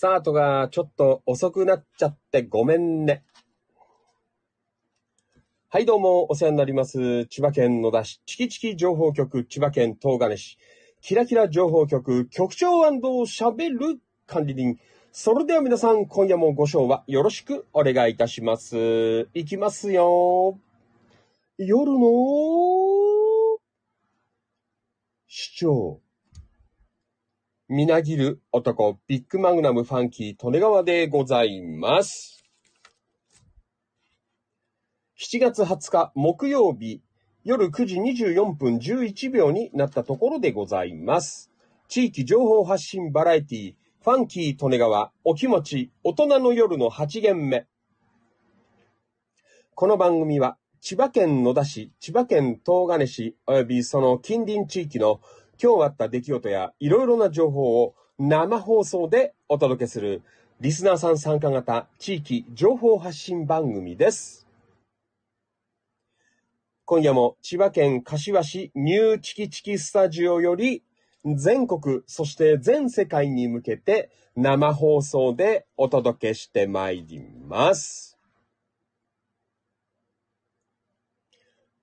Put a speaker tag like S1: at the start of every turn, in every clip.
S1: スタートがちょっと遅くなっちゃってごめんね。はい、どうも、お世話になります。千葉県野田市、チキチキ情報局、千葉県東金市、キラキラ情報局、局長喋る管理人。それでは皆さん、今夜もご賞はよろしくお願いいたします。いきますよ。夜の市長。みなぎる男、ビッグマグナムファンキー、利根川でございます。7月20日木曜日、夜9時24分11秒になったところでございます。地域情報発信バラエティ、ファンキー利根川、お気持ち、大人の夜の8限目。この番組は、千葉県野田市、千葉県東金市、およびその近隣地域の今日あった出来事やいろいろな情報を生放送でお届けするリスナーさん参加型地域情報発信番組です。今夜も千葉県柏市ニューチキチキスタジオより全国そして全世界に向けて生放送でお届けしてまいります。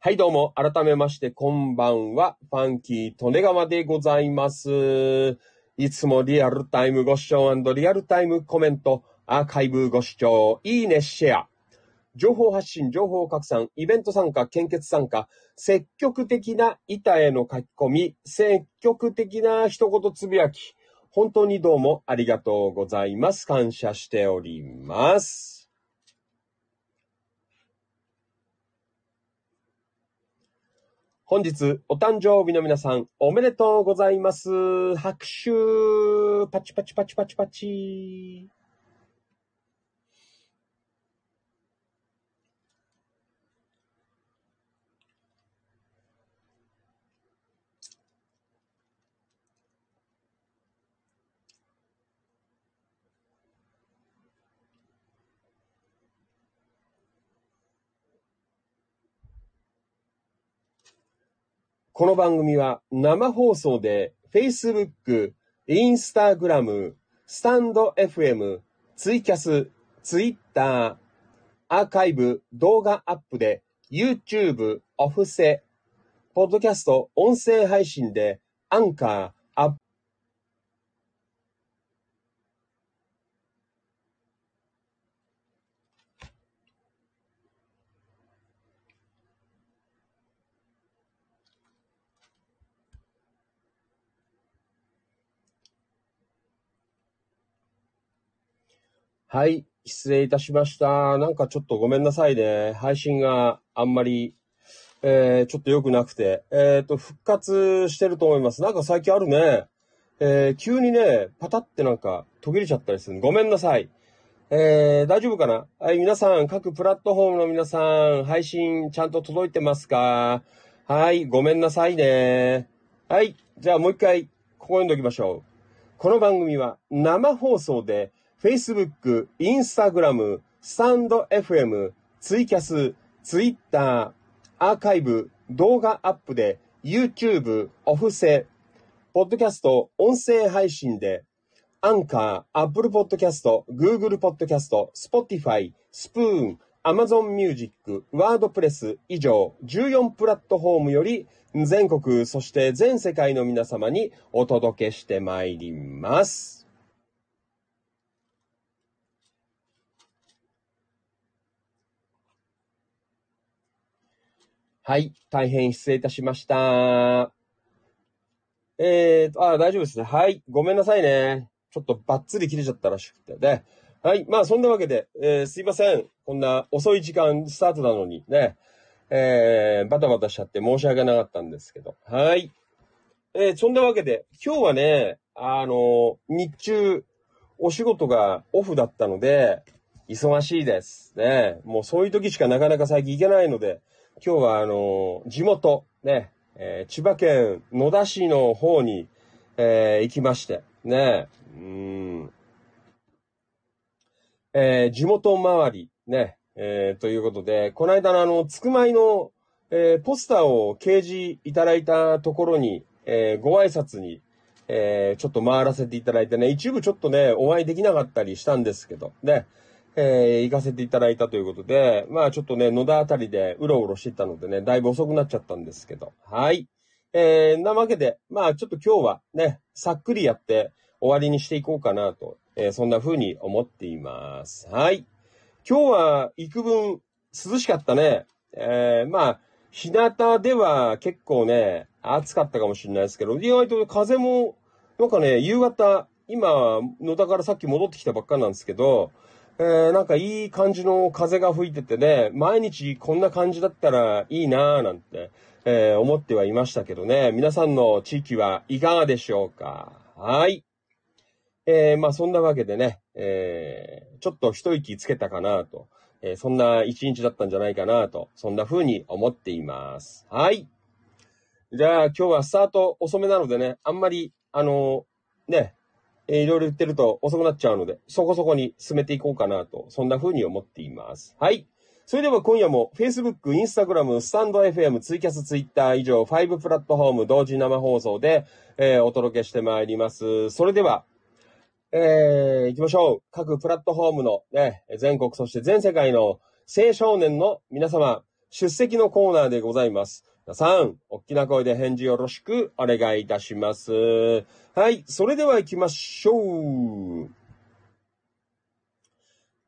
S1: はい、どうも。改めまして、こんばんは。ファンキー、利根川でございます。いつもリアルタイムご視聴リアルタイムコメント、アーカイブご視聴、いいね、シェア。情報発信、情報拡散、イベント参加、献血参加、積極的な板への書き込み、積極的な一言つぶやき、本当にどうもありがとうございます。感謝しております。本日、お誕生日の皆さん、おめでとうございます。拍手パチパチパチパチパチ。この番組は生放送で Facebook、Instagram、スタンド FM、ツイキャス、Twitter、アーカイブ、動画アップで YouTube、オフセ、ポッドキャスト、音声配信でアンカー、アッはい、失礼いたしました。なんかちょっとごめんなさいね。配信があんまり、えー、ちょっと良くなくて。えっ、と、復活してると思います。なんか最近あるね。えー、急にね、パタってなんか途切れちゃったりする。ごめんなさい。えー、大丈夫かな？はい、皆さん、各プラットフォームの皆さん、配信ちゃんと届いてますか？はい、ごめんなさいね。はい、じゃあもう一回、ここ読んでおきましょう。この番組は生放送で、Facebook、Instagram、スタンド FM、ツイキャス、Twitter、アーカイブ、動画アップで、YouTube、オフセ、ポッドキャスト、音声配信で、アンカー、Apple Podcast、Google Podcast、Spotify、スプーン、Amazon Music、WordPress 以上14プラットフォームより全国、そして全世界の皆様にお届けしてまいります。はい。大変失礼いたしました。えーと、あ、大丈夫ですね。はい。ごめんなさいね。ちょっとバッツリ切れちゃったらしくてね。はい。まあ、そんなわけで、えーすいません。こんな遅い時間スタートなのにね。えー、バタバタしちゃって申し訳なかったんですけど。はい。えーそんなわけで、今日はね、あの、日中、お仕事がオフだったので、忙しいです。ね。もうそういう時しかなかなか最近行けないので、今日はあの、地元、ね、えー千葉県野田市の方に、えー行きまして、ね、うん、えー地元周り、ね、えーということで、この間のあの、つくまいの、えーポスターを掲示いただいたところに、えーご挨拶に、えー、ちょっと回らせていただいてね、一部ちょっとね、お会いできなかったりしたんですけど、ね、えー、行かせていただいたということで、まあちょっとね、野田あたりでうろうろしてたのでね、だいぶ遅くなっちゃったんですけど、はい。えー、なわけで、まあちょっと今日はね、さっくりやって終わりにしていこうかなと、えー、そんな風に思っています。はい。今日は幾分涼しかったね。えー、まあ、日向では結構ね、暑かったかもしれないですけど、意外と風も、なんかね、夕方、今、野田からさっき戻ってきたばっかなんですけど、えー、なんかいい感じの風が吹いててね、毎日こんな感じだったらいいなぁなんて、えー、思ってはいましたけどね、皆さんの地域はいかがでしょうか？はい。えー、まあそんなわけでね、えー、ちょっと一息つけたかなと、えー、そんな一日だったんじゃないかなと、そんな風に思っています。はい。じゃあ今日はスタート遅めなのでね、あんまり、あの、ね、えー、いろいろ言ってると遅くなっちゃうので、そこそこに進めていこうかなと、そんな風に思っています。はい。それでは今夜も Facebook、Instagram、スタンド FM、ツイキャス、Twitter 以上5プラットフォーム同時生放送で、えー、お届けしてまいります。それでは、えー、行きましょう。各プラットフォームのね、全国そして全世界の青少年の皆様、出席のコーナーでございます。皆さん、大きな声で返事よろしくお願いいたします。はい、それでは行きましょう。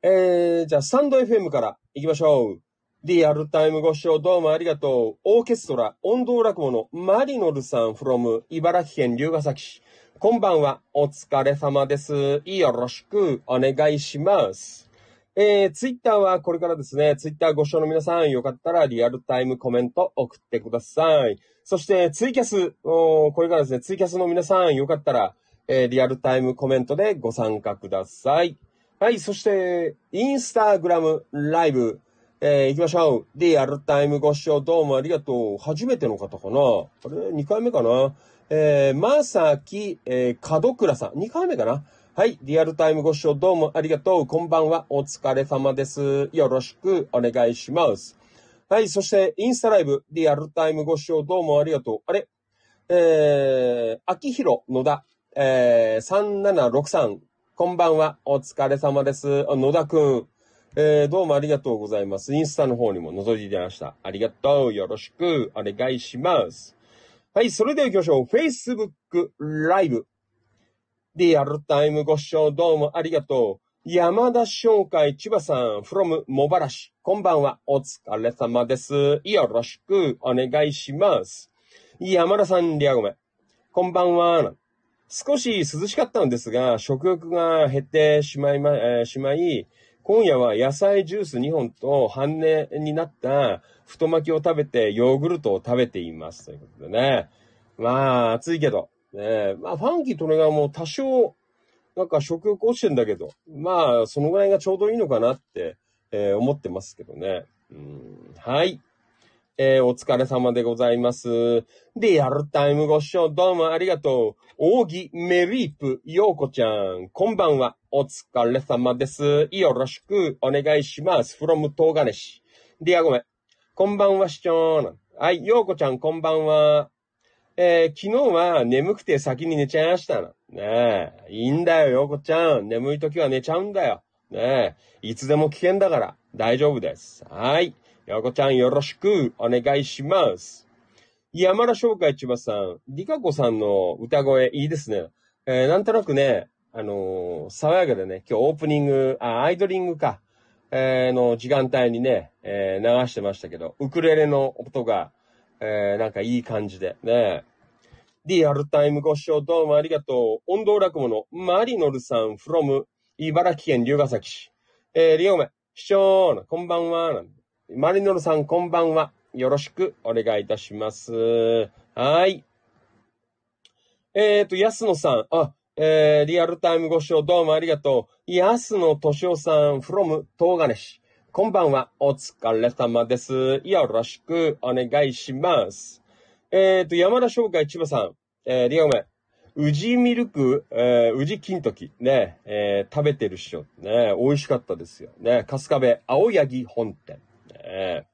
S1: えー、じゃあ、スタンド FM から行きましょう。リアルタイムご視聴どうもありがとう。オーケストラ、音頭落語のマリノルさん from 茨城県龍ヶ崎市。こんばんは。お疲れ様です。よろしくお願いします。えー、ツイッターはこれからですね、ツイッターご視聴の皆さん、よかったらリアルタイムコメント送ってください。そして、ツイキャス、これからですね、ツイキャスの皆さん、よかったら、えー、リアルタイムコメントでご参加ください。はい、そして、インスタグラムライブ、えー、行きましょう。リアルタイムご視聴どうもありがとう。初めての方かなあれ ?2 回目かな？えー、まさき、えー、門倉さん。2回目かな？はい。リアルタイムご視聴どうもありがとう。こんばんは。お疲れ様です。よろしくお願いします。はい。そして、インスタライブ、リアルタイムご視聴どうもありがとう。あれ？えー、秋広野田、えー、3763。こんばんは。お疲れ様です。野田くん。えー、どうもありがとうございます。インスタの方にも覗いていただきました。ありがとう。よろしくお願いします。はい。それでは行きましょう。Facebook ライブ。リアルタイムご視聴どうもありがとう。山田商会千葉さん from 茂原市。こんばんは。お疲れ様です。よろしくお願いします。山田さん、リアゴメ。こんばんは。少し涼しかったのですが、食欲が減ってしまいま、えー、しまい、今夜は野菜ジュース2本と半値になった太巻きを食べてヨーグルトを食べています。ということでね。まあ、暑いけど、ねえまあ、ファンキートレガーも多少、なんか食欲落ちてんだけど、まあ、そのぐらいがちょうどいいのかなって、えー、思ってますけどね。うん、はい。えー、お疲れ様でございます。リアルタイムご視聴どうもありがとう。扇メリープ、ようこちゃん。こんばんは。お疲れ様です。よろしくお願いします。from 東金市。リアごめん。こんばんは、市長。はい、ようこちゃん、こんばんは。えー、昨日は眠くて先に寝ちゃいましたな。ねえ。いいんだよ、ようこちゃん。眠い時は寝ちゃうんだよ。ねえ。いつでも危険だから、大丈夫です。はい。ようこちゃん、よろしくお願いします。山田商会千葉さん、リカコさんの歌声いいですね。えー、なんとなくね、あのー、爽やかでね、今日オープニング、あ、アイドリングか、えー、の時間帯にね、え、流してましたけど、ウクレレの音が、えー、なんかいい感じで、ね。リアルタイムご視聴どうもありがとう。音頭落語のマリノルさん from 茨城県龍ヶ崎市。えー、リオメ、視聴こんばんは。マリノルさんこんばんは。よろしくお願いいたします。はい。えっ、ー、と、安野さん。あ、えー、リアルタイムご視聴どうもありがとう。安野敏夫さん from 東金市。こんばんは。お疲れ様です。よろしくお願いします。えっ、ー、と、山田商会千葉さん。えー、リアメ。宇治ミルク、えー、宇治金時、ね、えー、食べてるっしょ。ね、美味しかったですよ。ね、春日部、青柳本店。ね、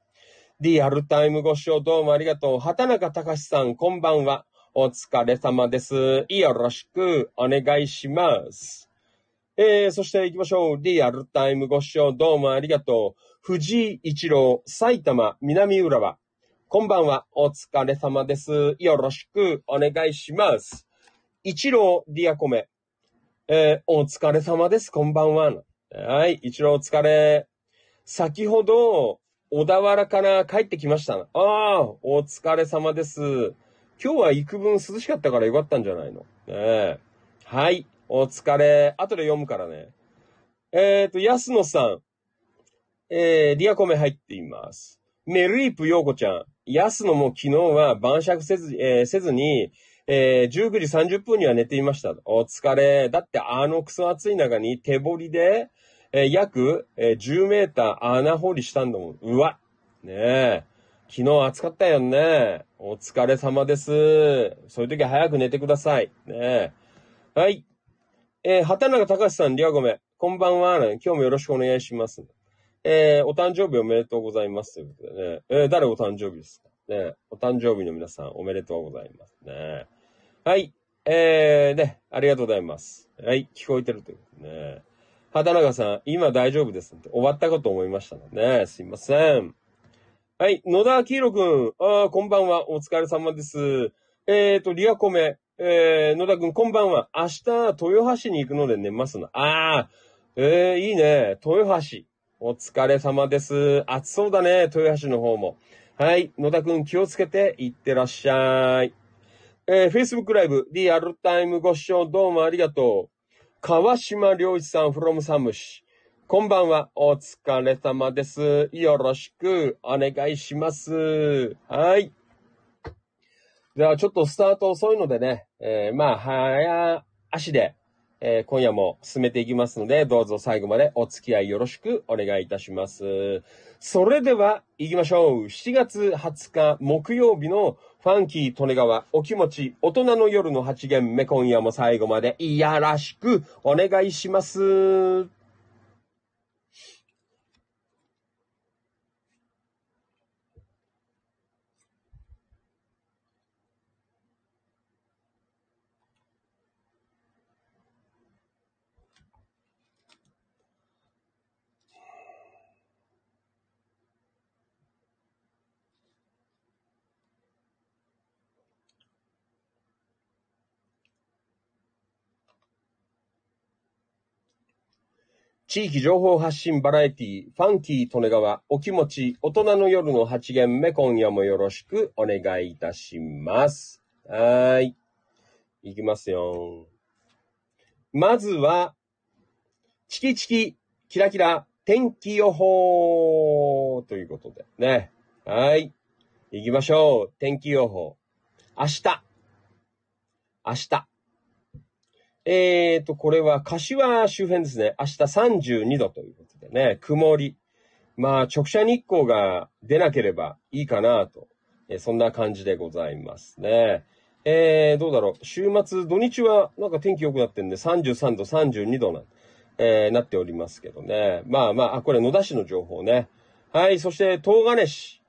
S1: リアルタイムご視聴どうもありがとう。畑中隆さん、こんばんは。お疲れ様です。よろしくお願いします。えー、そして行きましょう。リアルタイムご視聴どうもありがとう。藤井一郎、埼玉南浦和。こんばんは。お疲れ様です。よろしくお願いします。一郎ディアコメ。えー、お疲れ様です。こんばんは。はい。一郎お疲れ。先ほど、小田原から帰ってきました。ああ、お疲れ様です。今日は幾分涼しかったからよかったんじゃないの？ねはい。お疲れ。後で読むからね。えっ、ー、と、安野さん。えー、ディアコメ入っています。メルイプヨーコちゃん。安野も昨日は晩酌せず、えー、せずに、えー、19時30分には寝ていました。お疲れ。だってあのクソ暑い中に手掘りで、えー、約、えー、10メーター穴掘りしたんだもん。うわ。ねえ。昨日暑かったよね。お疲れ様です。そういう時は早く寝てください。ねえはい。えー、畑中隆さん、リアゴメ。こんばんは。今日もよろしくお願いします。えー、お誕生日おめでとうございます。ということでね。えー、誰お誕生日ですか？ね。お誕生日の皆さん、おめでとうございますね。はい。えー、ね、ありがとうございます。はい、聞こえてるということね。畑中さん、今大丈夫です。終わったかと思いましたのでね。すいません。はい。野田明宏くん。あこんばんは。お疲れ様です。えっ、ー、と、リアコメ。えー、野田くん、こんばんは。明日、豊橋に行くので寝ますの。ああ、えー、いいね。豊橋。お疲れ様です。暑そうだね。豊橋の方も。はい。野田くん、気をつけて行ってらっしゃい。えー、Facebook ライブ、リアルタイムご視聴どうもありがとう。川島良一さん、from サムシ。こんばんは。お疲れ様です。よろしくお願いします。はい。では、ちょっとスタート遅いのでね、えー、まあ、早足で、えー、今夜も進めていきますので、どうぞ最後までお付き合いよろしくお願いいたします。それでは、行きましょう。7月20日木曜日のファンキー利根川お気持ち大人の夜の8限目今夜も最後までいやらしくお願いします。地域情報発信バラエティ、ファンキー利根川、お気持ち、大人の夜の8限目、今夜もよろしくお願いいたします。はーい。いきますよ。まずは、チキチキ、キラキラ、天気予報ということでね。はい。行きましょう。天気予報。明日。明日。えーと、これは柏周辺ですね。明日32度ということでね、曇り。まあ、直射日光が出なければいいかなと。えー、そんな感じでございますね。えー、どうだろう。週末、土日はなんか天気良くなってんで、33度、32度な、えー、なっておりますけどね。まあまあ、あ、これ野田市の情報ね。はい、そして、東金市。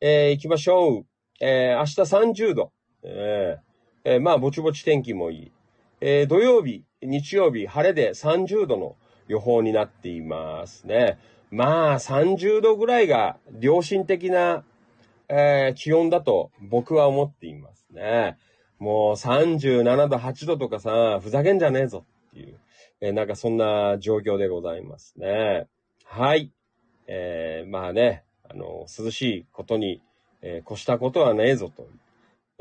S1: えー、行きましょう。えー、明日30度。えー、えー、まあ、ぼちぼち天気もいい。えー、土曜日、日曜日、晴れで30度の予報になっていますね。まあ、30度ぐらいが良心的な、えー、気温だと僕は思っていますね。もう37度、8度とかさ、ふざけんじゃねえぞっていう、えー、なんかそんな状況でございますね。はい。えー、まあね、あの、涼しいことに、え、越したことはねえぞと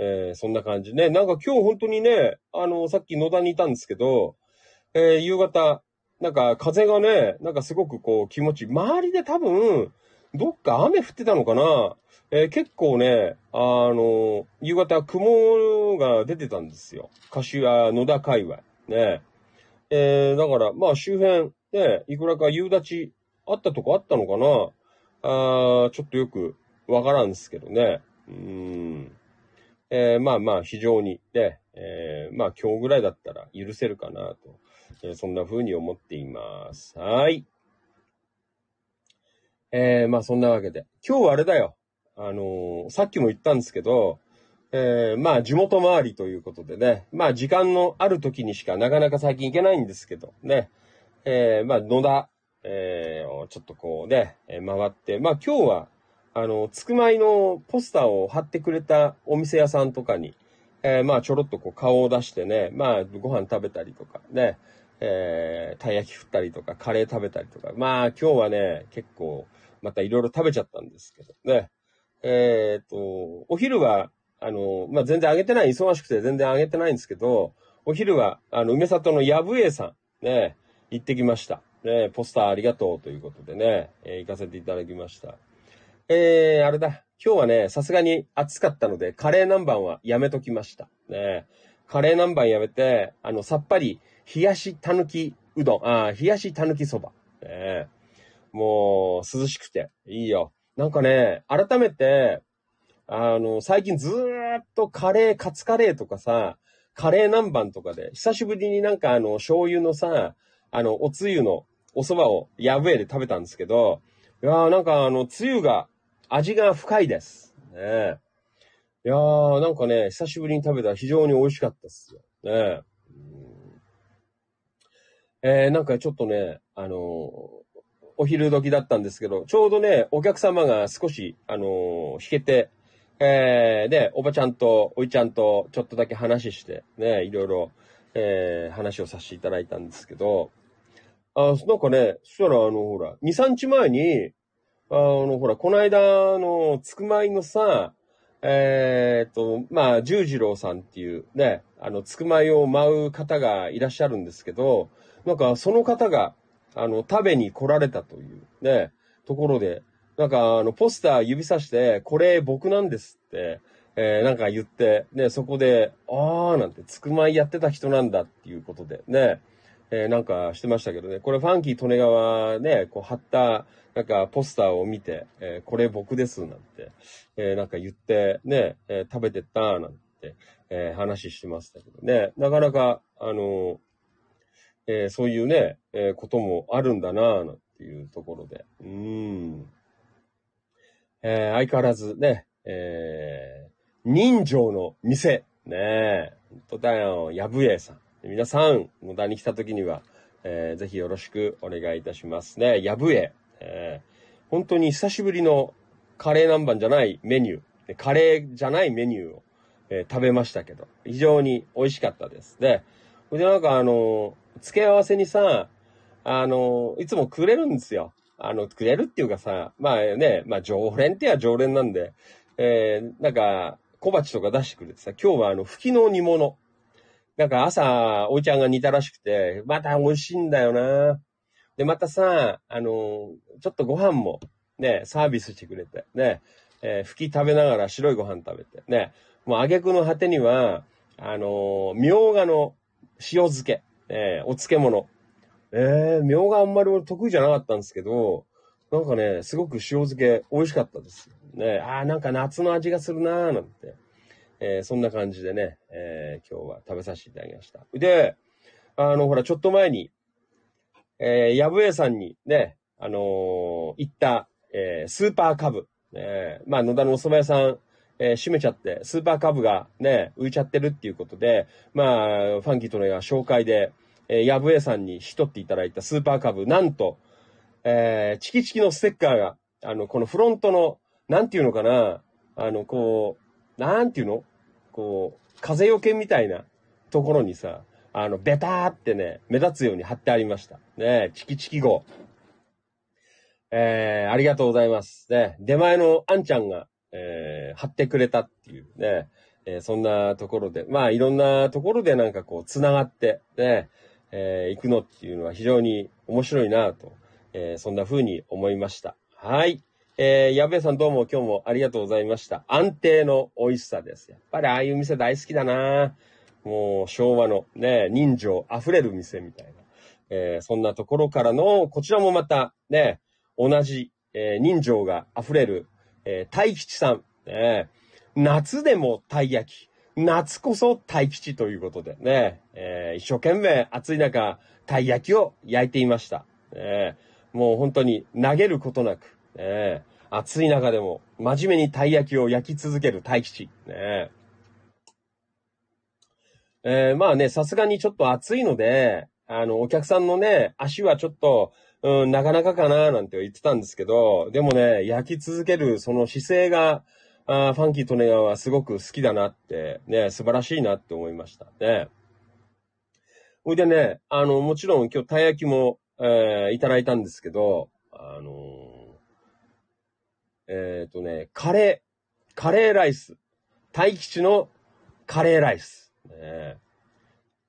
S1: えー、そんな感じね。なんか今日本当にね、あの、さっき野田にいたんですけど、えー、夕方、なんか風がね、なんかすごくこう気持ち。周りで多分、どっか雨降ってたのかなえー、結構ね、あの、夕方雲が出てたんですよ。柏野田界隈。ね。えー、だから、まあ周辺、ね、いくらか夕立あったとこあったのかなあちょっとよくわからんですけどね。うん。えー、まあまあ非常にね、えー、まあ今日ぐらいだったら許せるかなと、えー、そんな風に思っています。はい。えー、まあそんなわけで。今日はあれだよ。あの、さっきも言ったんですけど、え、まあ、地元周りということでね、まあ、時間のある時にしかなかなか最近行けないんですけど、ね、え、まあ、野田、えー、ちょっとこうね、回って、まあ、今日は、あの、つくまいのポスターを貼ってくれたお店屋さんとかに、えー、まあ、ちょろっとこう顔を出してね、まあ、ご飯食べたりとか、ね、えー、たい焼き振ったりとか、カレー食べたりとか、まあ、今日はね、結構、またいろいろ食べちゃったんですけどね。えっ、と、お昼は、あの、まあ、全然あげてない、忙しくて全然あげてないんですけど、お昼は、あの、梅里のやぶえさん、ね、行ってきました。ね、ポスターありがとうということでね、えー、行かせていただきました。えー、あれだ。今日はね、さすがに暑かったので、カレー南蛮はやめときました。ね、カレー南蛮やめて、あの、さっぱり、冷やしたぬきうどん、あ冷やしたぬきそば。ね、もう、涼しくて、いいよ。なんかね、改めて、あの、最近ずーっとカレー、カツカレーとかさ、カレー南蛮とかで、久しぶりになんかあの、醤油のさ、あの、おつゆのお蕎麦をやぶえで食べたんですけど、いやーなんかあの、つゆが、味が深いです。ねいやーなんかね、久しぶりに食べたら非常に美味しかったっすよ。ねえー、なんかちょっとね、あのー、お昼時だったんですけど、ちょうどね、お客様が少し、あのー、引けて、えー、で、おばちゃんとおいちゃんとちょっとだけ話して、ね、いろいろ、えー、話をさせていただいたんですけど、あ、なんかね、そしたらあの、ほら、2、3日前に、あの、ほら、この間、の、つくまいのさ、えー、っと、まあ、十次郎さんっていうね、あの、つくまいを舞う方がいらっしゃるんですけど、なんか、その方が、あの、食べに来られたというね、ところで、なんか、あの、ポスター指さして、これ僕なんですって、えー、なんか言って、ね、そこで、あーなんて、つくまいやってた人なんだっていうことで、ね、えー、なんかしてましたけどね、これファンキー利根川ね、こう貼った、なんかポスターを見て、えー、これ僕ですなんて、えー、なんか言って、ね、え食べてったなんて、え話してましたけどね、なかなか、あのえそういうね、えこともあるんだななんていうところで、うん。え、相変わらずね、え、人情の店。ねえ。本当だよ。やぶえさん。皆さん、野田に来た時には、えー、ぜひよろしくお願いいたしますね。やぶえ。えー、本当に久しぶりのカレー南蛮じゃないメニュー、カレーじゃないメニューを、えー、食べましたけど、非常に美味しかったです。で、でなんかあの、付け合わせにさ、あの、いつもくれるんですよ。あの、くれるっていうかさ、まあね、まあ常連ってや常連なんで、えー、なんか、小鉢とか出してくれてさ、今日はあの、吹きの煮物。なんか朝、おいちゃんが煮たらしくて、また美味しいんだよな。で、またさ、あの、ちょっとご飯も、ね、サービスしてくれて、ね、えー、吹き食べながら白いご飯食べて、ね、もう挙句の果てには、あの、みょうがの塩漬け、えー、お漬物。えー、みょうがあんまり俺得意じゃなかったんですけど、なんかね、すごく塩漬け美味しかったです。ね、ああ、なんか夏の味がするなーなんて。えー、そんな感じでね、えー、今日は食べさせていただきました。で、あの、ほら、ちょっと前に、えー、やぶえさんにね、あのー、行った、えー、スーパーカブ。ね、まあ、野田のお蕎麦屋さん、えー、閉めちゃって、スーパーカブがね、浮いちゃってるっていうことで、まあ、ファンキーとの紹介で、えー、やぶえさんに引き取っていただいたスーパーカブ、なんと、えー、チキチキのステッカーが、あの、このフロントの、なんていうのかな、あの、こう、なんていうの？こう、風よけみたいなところにさ、あの、ベターってね、目立つように貼ってありました。ねチキチキ号。えー、ありがとうございます。ね、出前のあんちゃんが、えー、貼ってくれたっていうね、えー、そんなところで、まあいろんなところでなんかこう、繋がって、ね、えー、行くのっていうのは非常に面白いなと、えー、そんな風に思いました。はい。えー、矢部さんどうも今日もありがとうございました。安定の美味しさです。やっぱりああいう店大好きだなもう昭和のね、人情溢れる店みたいな。えー、そんなところからの、こちらもまたね、同じ、えー、人情が溢れる、えー、大吉さん。ね、夏でもたい焼き。夏こそ大吉ということでね、えー、一生懸命暑い中、たい焼きを焼いていました。ね、もう本当に投げることなく、ね、暑い中でも真面目にたい焼きを焼き続ける大吉。ね、えー、まあね、さすがにちょっと暑いので、あの、お客さんのね、足はちょっと、うん、なかなかかななんて言ってたんですけど、でもね、焼き続けるその姿勢が、あファンキートネガはすごく好きだなって、ね、素晴らしいなって思いましたね。ほいでね、あの、もちろん今日たい焼きも、えー、いただいたんですけど、あのー、えっ、ー、とね、カレー、カレーライス。大吉のカレーライス。ね、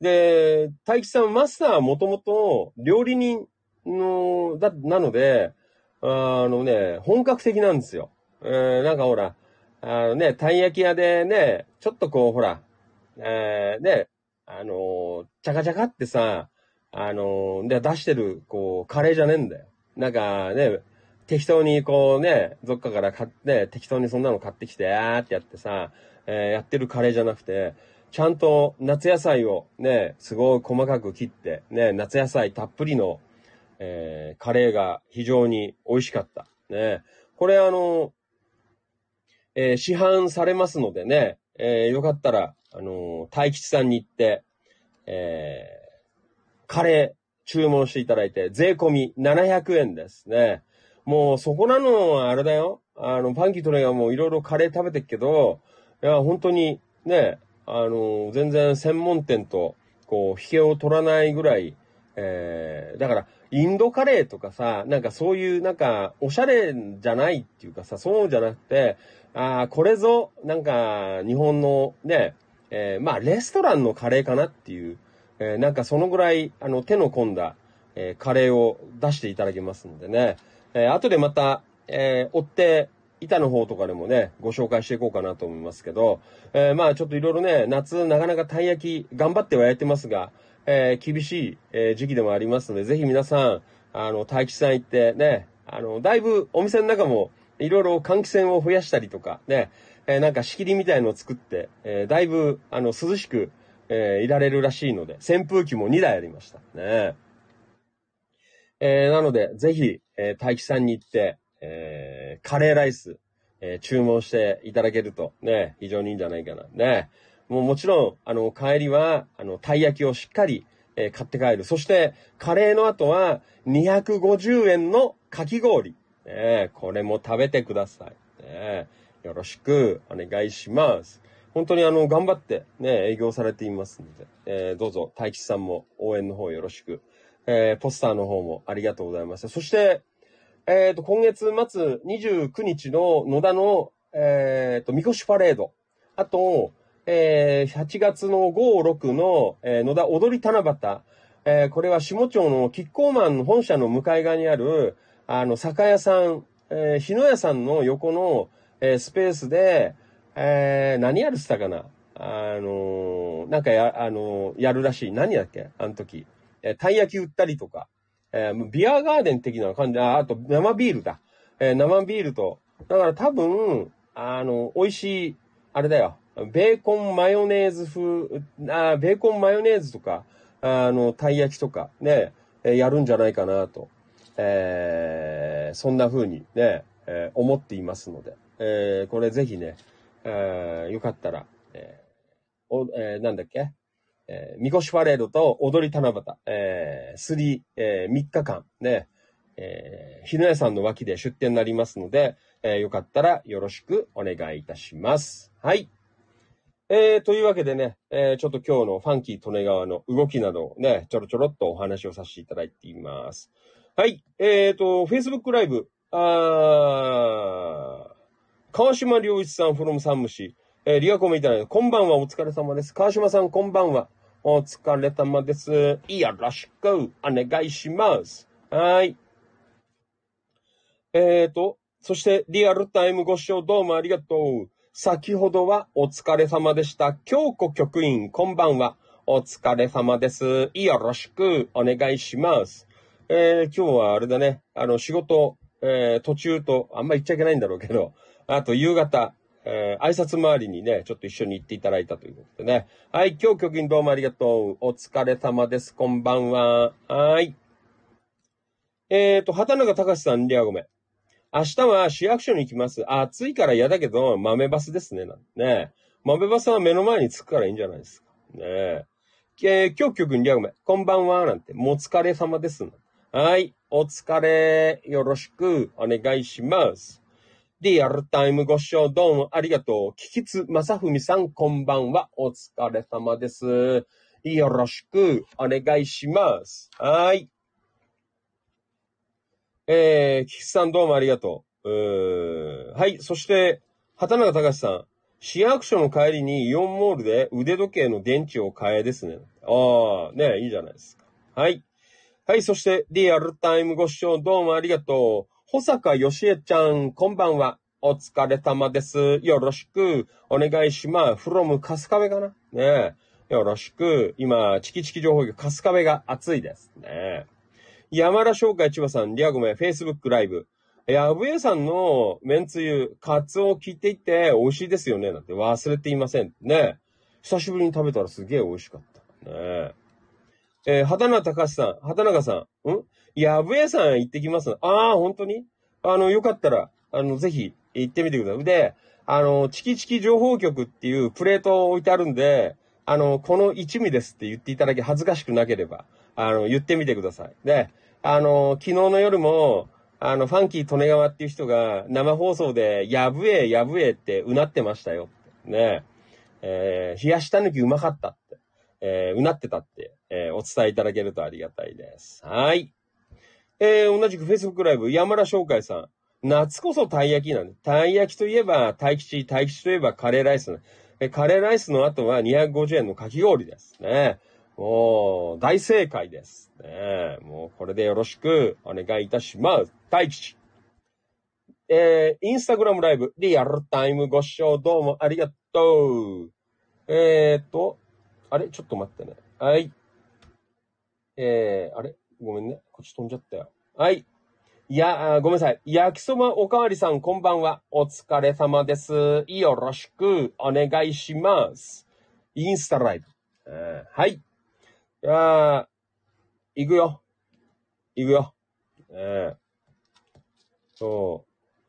S1: で、大吉さん、マスターはもともと料理人の、だ、なので、あのね、本格的なんですよ。えー、なんかほら、あのね、たい焼き屋でね、ちょっとこう、ほら、えー、ね、あのー、チャカチャカってさ、あのー、で、出してる、こう、カレーじゃねえんだよ。なんかね、適当にこうね、どっかから買って、適当にそんなの買ってきて、あーってやってさ、えー、やってるカレーじゃなくて、ちゃんと夏野菜をね、すごい細かく切って、ね、夏野菜たっぷりの、えー、カレーが非常に美味しかった。ね。これあの、えー、市販されますのでね、えー、よかったら、あの大吉さんに行って、えカレー注文していただいて、税込み700円ですね。もうそこなのはあれだよ。あの、パンキートレイがもういろいろカレー食べてっけど、いや、本当にね、あの、全然専門店と、こう、引けを取らないぐらい、えー、だから、インドカレーとかさ、なんかそういう、なんか、おしゃれじゃないっていうかさ、そうじゃなくて、ああ、これぞ、なんか、日本のね、えー、まあ、レストランのカレーかなっていう、えー、なんかそのぐらい、あの、手の込んだ、えー、カレーを出していただけますのでね、えー、後でまた、えー、追って、板の方とかでもね、ご紹介していこうかなと思いますけど、えー、まあちょっといろいろね、夏なかなかたい焼き頑張ってはやってますが、えー、厳しい、えー、時期でもありますので、ぜひ皆さん、あの、大吉さん行ってね、あの、だいぶお店の中もいろいろ換気扇を増やしたりとか、ね、えー、なんか仕切りみたいのを作って、えー、だいぶ、あの、涼しく、えー、いられるらしいので、扇風機も2台ありました。ね。えー、なので、ぜひ、えー、大吉さんに行って、えー、カレーライス、えー、注文していただけると、ね、非常にいいんじゃないかな。ね。もうもちろん、あの、帰りは、あの、たい焼きをしっかり、えー、買って帰る。そして、カレーの後は、250円のかき氷。ね、これも食べてください。ね、よろしくお願いします。本当にあの、頑張ってね、営業されていますので、えー、どうぞ、大吉さんも応援の方よろしく。えー、ポスターの方もありがとうございます。そして、えっ、ー、と、今月末29日の野田の、えっ、ー、と、みこしパレード。あと、えー、8月の5、6の、えー、野田踊り七夕。えー、これは下町のキッコーマン本社の向かい側にある、あの、酒屋さん、えー、日野屋さんの横の、えー、スペースで、えー、何やるってたかなあのー、なんかや、あのー、やるらしい。何だっけ？あの時。え、たい焼き売ったりとか。えー、ビアガーデン的な感じ、あ、あと生ビールだ。えー、生ビールと、だから多分、あの、美味しい、あれだよ。ベーコンマヨネーズ風、あベーコンマヨネーズとか、あの、たい焼きとか、ね、やるんじゃないかなと、えー、そんな風にね、えー、思っていますので、えー、これぜひね、えー、よかったら、えー、お、えー、なんだっけ？えー、みこしパレードと踊り七夕、えー、スリー、えー、3日間ね、えー、日野屋さんの脇で出店になりますので、えー、よかったらよろしくお願いいたします。はい。えー、というわけでね、えー、ちょっと今日のファンキー利根川の動きなどをね、ちょろちょろっとお話をさせていただいています。はい。えーと、Facebook ライブ、あー、川島良一さん from 三虫、えー、リアコメいただいて、こんばんは、お疲れ様です。川島さん、こんばんは。お疲れ様です。よろしくお願いします。はい。えーと、そしてリアルタイムご視聴どうもありがとう。先ほどはお疲れ様でした。京子局員、こんばんは。お疲れ様です。よろしくお願いします。えー、今日はあれだね、あの、仕事、えー、途中と、あんま言っちゃいけないんだろうけど、あと夕方、えー、挨拶回りにね、ちょっと一緒に行っていただいたということでね。はい、今日局員どうもありがとう。お疲れ様です。こんばんは。はい。えっ、ー、と、畑中隆さん、リアごめん。明日は市役所に行きます。暑いから嫌だけど、豆バスですね。なんね。豆バスは目の前に着くからいいんじゃないですか。ねえ。えー、今日曲にリアゴメ、こんばんは、なんて、もうお疲れ様です。はい、お疲れ、よろしくお願いします。リアルタイムご視聴どうもありがとう。キキツまさふみさん、こんばんは。お疲れ様です。よろしくお願いします。はい。えー、キキさんどうもありがとう。うはい。そして、畑中隆さん。市役所の帰りにイオンモールで腕時計の電池を買えですね。ああ、ねいいじゃないですか。はい。はい。そして、リアルタイムご視聴どうもありがとう。保坂よしえちゃん、こんばんは。お疲れ様です。よろしくお願いします。from 春日部かなねよろしく。今、チキチキ情報局、春日部が熱いですね。山田商会千葉さん、リアゴメ、Facebook ライブ。やぶえさんのめんつゆ、カツオ切っていて美味しいですよね。なんて忘れていません。ね久しぶりに食べたらすげえ美味しかった。ねえー、畑中隆さん、畑中さん、ん？やぶえさん行ってきます。ああ、本当に？あの、よかったら、あの、ぜひ行ってみてください。で、あの、チキチキ情報局っていうプレートを置いてあるんで、あの、この一味ですって言っていただき恥ずかしくなければ、あの、言ってみてください。で、あの、昨日の夜も、あの、ファンキー利根川っていう人が生放送で、やぶえ、やぶえってうなってましたよ。ねえー、冷やした抜きうまかったって、えー、うなってたって、えー、お伝えいただけるとありがたいです。はい。えー、同じく Facebook ライブ、山田翔海さん。夏こそたい焼きなんで。たい焼きといえば、大吉、大吉といえばカレーライス、えカレーライスの後は250円のかき氷ですね。もう、大正解です。ね、もう、これでよろしくお願いいたします。大吉。えー、インスタグラムライブ、リアルタイムご視聴どうもありがとう。えーと、あれ？ちょっと待ってね。はい。えー、あれ？ごめんね。こっち飛んじゃったよ。はい。いや、ごめんなさい。焼きそばおかわりさん、こんばんは。お疲れ様です。よろしくお願いします。インスタライブ。え、はい。いや行くよ。行くよ。えー、そ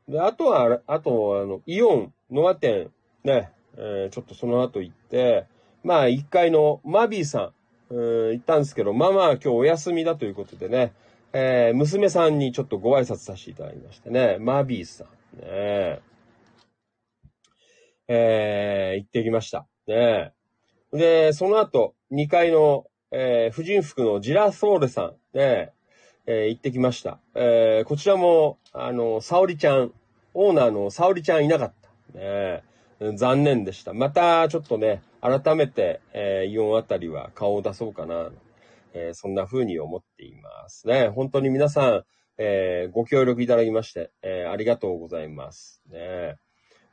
S1: う。で、あとは、あと、あの、イオン、ノア店、ね、えー、ちょっとその後行って、まあ、1階のマビーさん、うん、行ったんですけど、ママは今日お休みだということでね、えー、娘さんにちょっとご挨拶させていただきましてね、マビーさん、ね、えー、行ってきました。ね。で、その後、2階の、えー、婦人服のジラソーレさん、ね、えー、行ってきました。えー、こちらも、あの、沙織ちゃん、オーナーの沙織ちゃんいなかった。ね、残念でした。また、ちょっとね、改めて、えー、イオンあたりは顔を出そうかな、えー、そんな風に思っていますね。本当に皆さん、えー、ご協力いただきまして、えー、ありがとうございます。ね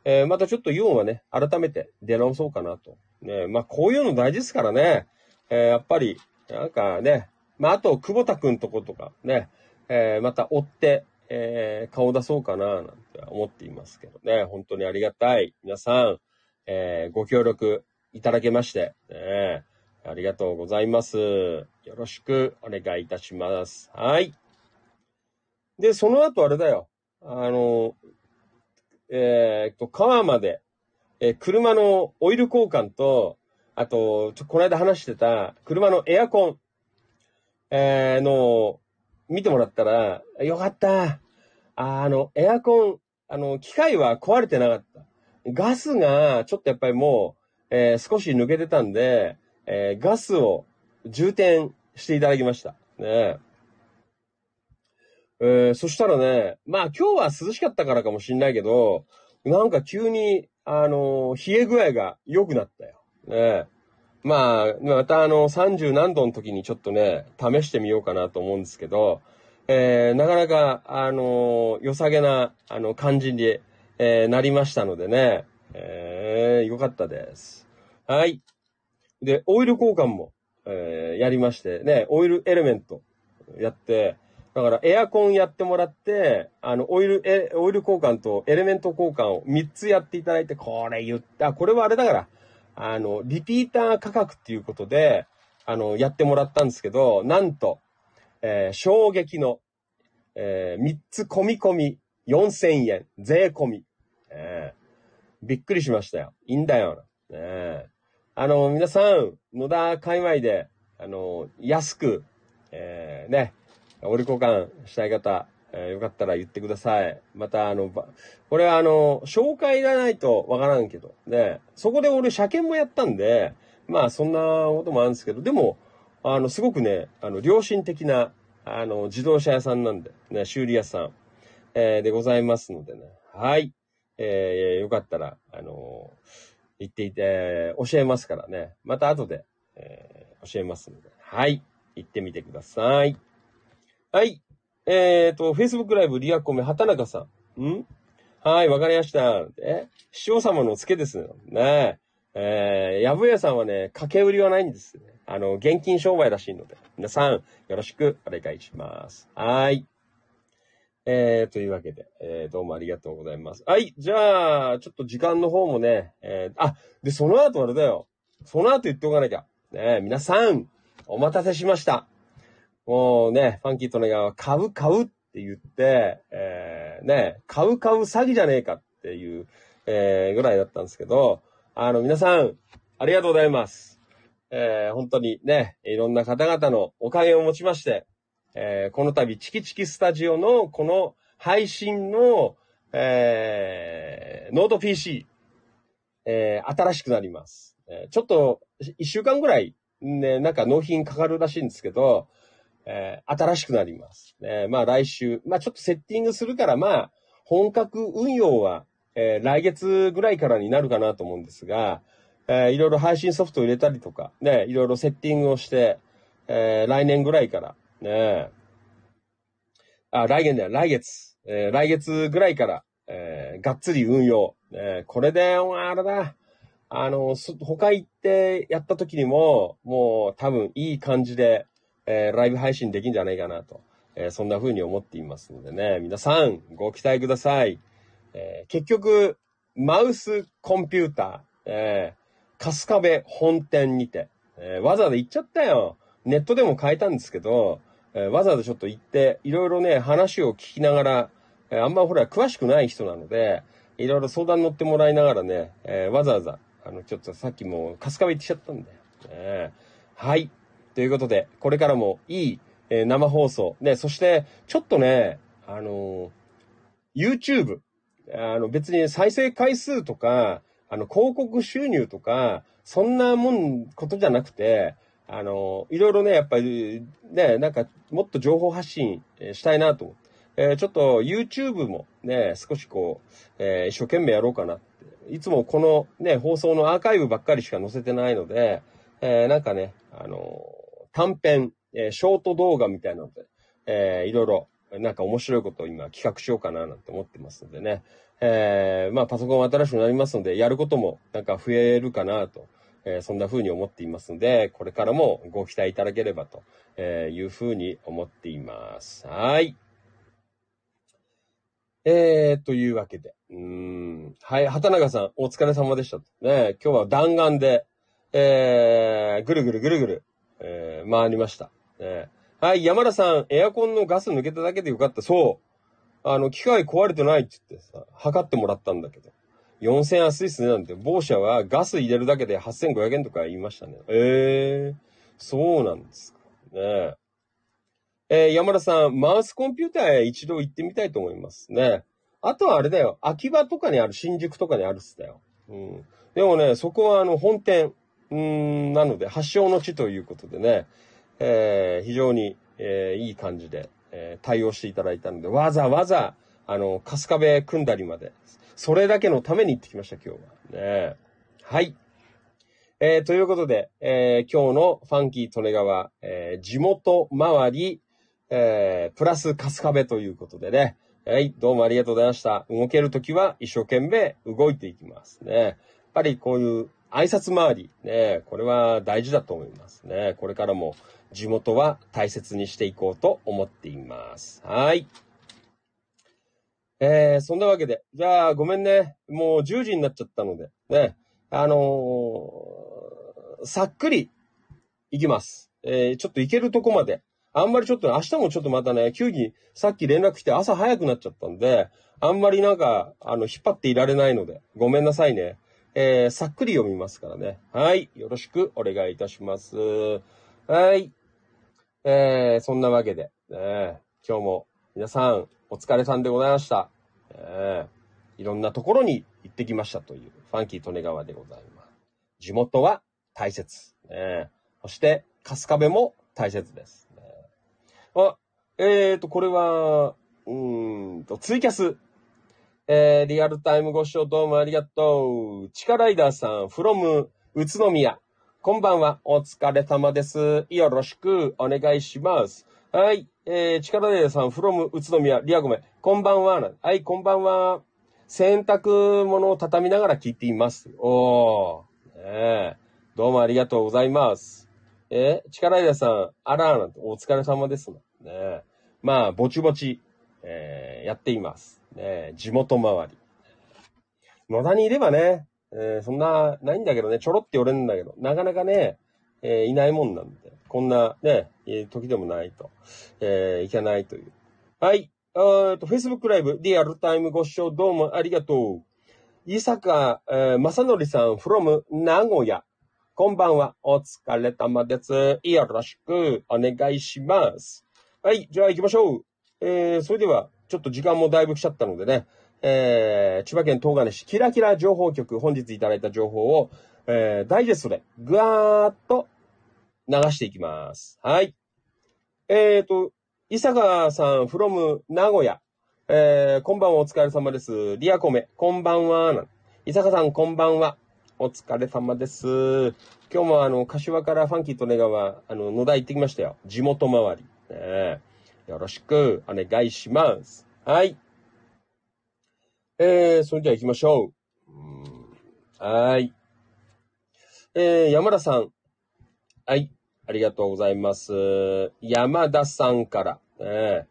S1: えー、またちょっとイオンはね、改めて出直そうかなと。ねまあ、こういうの大事ですからね。え、やっぱり、なんかね、まあ、あと、久保田くんとことかね、え、また追って、えー、顔出そうかな、なんて思っていますけどね。本当にありがたい。皆さん、えー、ご協力いただけまして、ね、ありがとうございます。よろしくお願いいたします。はい。で、その後あれだよ。あの、えー、っと、川まで、えー、車のオイル交換と、あと、ちょこの間話してた車のエアコン、えー、の、見てもらったら、よかった。あの、エアコン、あの、機械は壊れてなかった。ガスが、ちょっとやっぱりもう、えー、少し抜けてたんで、えー、ガスを充填していただきました。ねえー、そしたらね、まあ今日は涼しかったからかもしんないけど、なんか急に、あの冷え具合が良くなったよ。ねまあ、またあの、30何度の時にちょっとね、試してみようかなと思うんですけど、えー、なかなか、あの良さげな、あの、感じに、え、なりましたのでね、えー、よかったです。はい。で、オイル交換も、えー、やりまして、ね、オイルエレメントやって、だからエアコンやってもらって、あの、オイル、え、オイル交換とエレメント交換を3つやっていただいて、これ言った、これはあれだから、あの、リピーター価格っていうことで、あの、やってもらったんですけど、なんと、えー、衝撃の、えー、3つ込み込み、4000円、税込み。えー、びっくりしましたよ。いいんだよ。ね、あの、皆さん、野田界隈で、あの、安く、えー、ね、おり交換したい方、えー、よかったら言ってください。また、あの、これはあの、紹介いらないとわからんけど、ね、そこで俺車検もやったんで、まあそんなこともあるんですけど、でも、あの、すごくね、あの、良心的な、あの、自動車屋さんなんで、ね、修理屋さん、えー、でございますのでね。はい。えー、よかったら、あの言っていて、教えますからね。また後で、えー、教えますので。はい。行ってみてください。はい。えっ、ー、と、Facebook ライブリアコメ畑中さん。ん？はい、わかりました。え、師匠様の付けですよ。ねえ。えー、やぶやさんはね、掛け売りはないんですね。あの、現金商売らしいので。皆さん、よろしくお願いします。はい。えー、というわけで、えー、どうもありがとうございます。はい、じゃあ、ちょっと時間の方もね、えー、あ、で、その後あれだよ。その後言っておかなきゃ。ね皆さん、お待たせしました。もうね、ファンキーとネガは買う買うって言って、えー、ね、買う買う詐欺じゃねえかっていう、えー、ぐらいだったんですけど、あの、皆さん、ありがとうございます。えー、本当にね、いろんな方々のおかげをもちまして、えー、この度、チキチキスタジオのこの配信の、えー、ノート PC、えー、新しくなります。えー、ちょっと、一週間ぐらい、ね、なんか納品かかるらしいんですけど、えー、新しくなります。えー、まあ来週、まあちょっとセッティングするから、まあ、本格運用は、えー、来月ぐらいからになるかなと思うんですが、えー、いろいろ配信ソフトを入れたりとか、ね、いろいろセッティングをして、えー、来年ぐらいから、ねえあ、来年だよ、来月。えー、来月ぐらいから、えー、がっつり運用。えー、これで、あれだ。あの、他行ってやった時にも、もう多分いい感じで、えー、ライブ配信できんじゃないかなと。えー、そんな風に思っていますのでね。皆さん、ご期待ください。えー、結局、マウスコンピューター、えー、春日部本店にて、え、わざわざ行っちゃったよ。ネットでも変えたんですけど、えー、わざわざちょっと行って、いろいろね、話を聞きながら、えー、あんまほら、詳しくない人なので、いろいろ相談乗ってもらいながらね、えー、わざわざ、あの、ちょっとさっきも、春日部行ってきちゃったんだよ。ね、はい。ということで、これからもいい、えー、生放送。ね、そして、ちょっとね、あの YouTube、あの、別に再生回数とか、あの、広告収入とか、そんなもん、ことじゃなくて、あの、いろいろね、やっぱり、ね、なんか、もっと情報発信したいなと思って。えー、ちょっと YouTube もね、少しこう、えー、一生懸命やろうかなって。いつもこのね、放送のアーカイブばっかりしか載せてないので、えー、なんかね、あの短編、え、ショート動画みたいなので、えー、いろいろ、なんか面白いことを今企画しようかななんて思ってますのでね。え、まあパソコン新しくなりますので、やることもなんか増えるかなと。えー、そんな風に思っていますので、これからもご期待いただければという風に思っています。はい。えー、というわけで。うん。はい、畑中さん、お疲れ様でした。ね、今日は弾丸で、えー、ぐるぐるぐるぐる、えー、回りました。ね、はい、山田さん、エアコンのガス抜けただけでよかった。そう。あの、機械壊れてないって言ってさ、測ってもらったんだけど。4000円安いっすね、なんて。某社はガス入れるだけで8500円とか言いましたね。ええー、そうなんですか。ねえー、山田さん、マウスコンピューターへ一度行ってみたいと思いますね。あとはあれだよ。秋葉とかにある、新宿とかにあるっすだよ。うん。でもね、そこはあの、本店、うん、なので、発祥の地ということでね、えー、非常に、えー、いい感じで、えー、対応していただいたので、わざわざ、あの、春日部組んだりまで、それだけのために行ってきました、今日は。ねはい。えー、ということで、えー、今日のファンキー利根川、えー、地元周り、え、プラス春日部ということでね。はい、どうもありがとうございました。動けるときは一生懸命動いていきますね。やっぱりこういう挨拶回り、ね、これは大事だと思いますね。これからも地元は大切にしていこうと思っています。はい。えー、そんなわけで、じゃあごめんね。もう10時になっちゃったので、ね。あのー、さっくり行きます。えー、ちょっと行けるとこまで。あんまりちょっと、明日もちょっとまたね、急にさっき連絡来て朝早くなっちゃったんで、あんまりなんか、あの、引っ張っていられないので、ごめんなさいね。えー、さっくり読みますからね。はい。よろしくお願いいたします。はい。えー、そんなわけで、ね、今日も皆さんお疲れさんでございました。えー、いろんなところに行ってきましたというファンキー利根川でございます。地元は大切。ね、そして、春日部も大切です。ね、あ、えーと、これは、うんと、ツイキャス。えー、リアルタイムご視聴どうもありがとう。チカライダーさん、from 宇都宮。こんばんは。お疲れ様です。よろしくお願いします。はい。えー、チカライダーさん、from 宇都宮。リアゴメ。こんばんは。はい、こんばんは。洗濯物を畳みながら聞いています。おー。ねえ。どうもありがとうございます。えー、力入さん、あらなんてお疲れ様ですね。まあ、ぼちぼち、えー、やっています。ね、地元周り。野田にいればね、えー、そんな、ないんだけどね、ちょろって寄れるんだけど、なかなかね、えー、いないもんなんで、こんなね、時でもないと、えー、いけないという。はい。えっと、Facebook ライブ、リアルタイムご視聴どうもありがとう。伊坂、えー、正則さん from 名古屋。こんばんは。お疲れ様です。よろしくお願いします。はい。じゃあ行きましょう。えー、それでは、ちょっと時間もだいぶ来ちゃったのでね、えー、千葉県東金市キラキラ情報局、本日いただいた情報を、えー、ダイジェストでぐわーっと流していきます。はい。えーと、伊坂さん、from 名古屋。えー、こんばんは、お疲れ様です。リアコメ、こんばんは。伊坂さん、こんばんは。お疲れ様です。今日もあの、柏からファンキーとネガは、あの、野田行ってきましたよ。地元周り。ね、よろしくお願いします。はい。えー、それでは行きましょう。うんはい。えー、山田さん。はい。ありがとうございます。山田さんから。ね、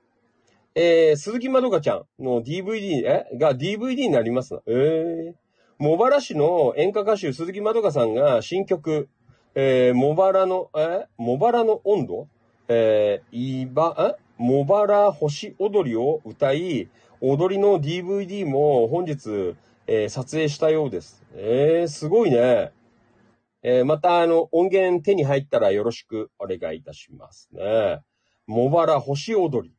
S1: えー、鈴木まどかちゃんの DVD、え？が DVD になりますな。えー、茂原市の演歌歌手鈴木まどかさんが新曲、えー、茂原の、え？茂原の温度？えー、いば、え？茂原星踊りを歌い、踊りの DVD も本日、えー、撮影したようです。えー、すごいね。えー、また、あの、音源手に入ったらよろしくお願いいたしますね。茂原星踊り。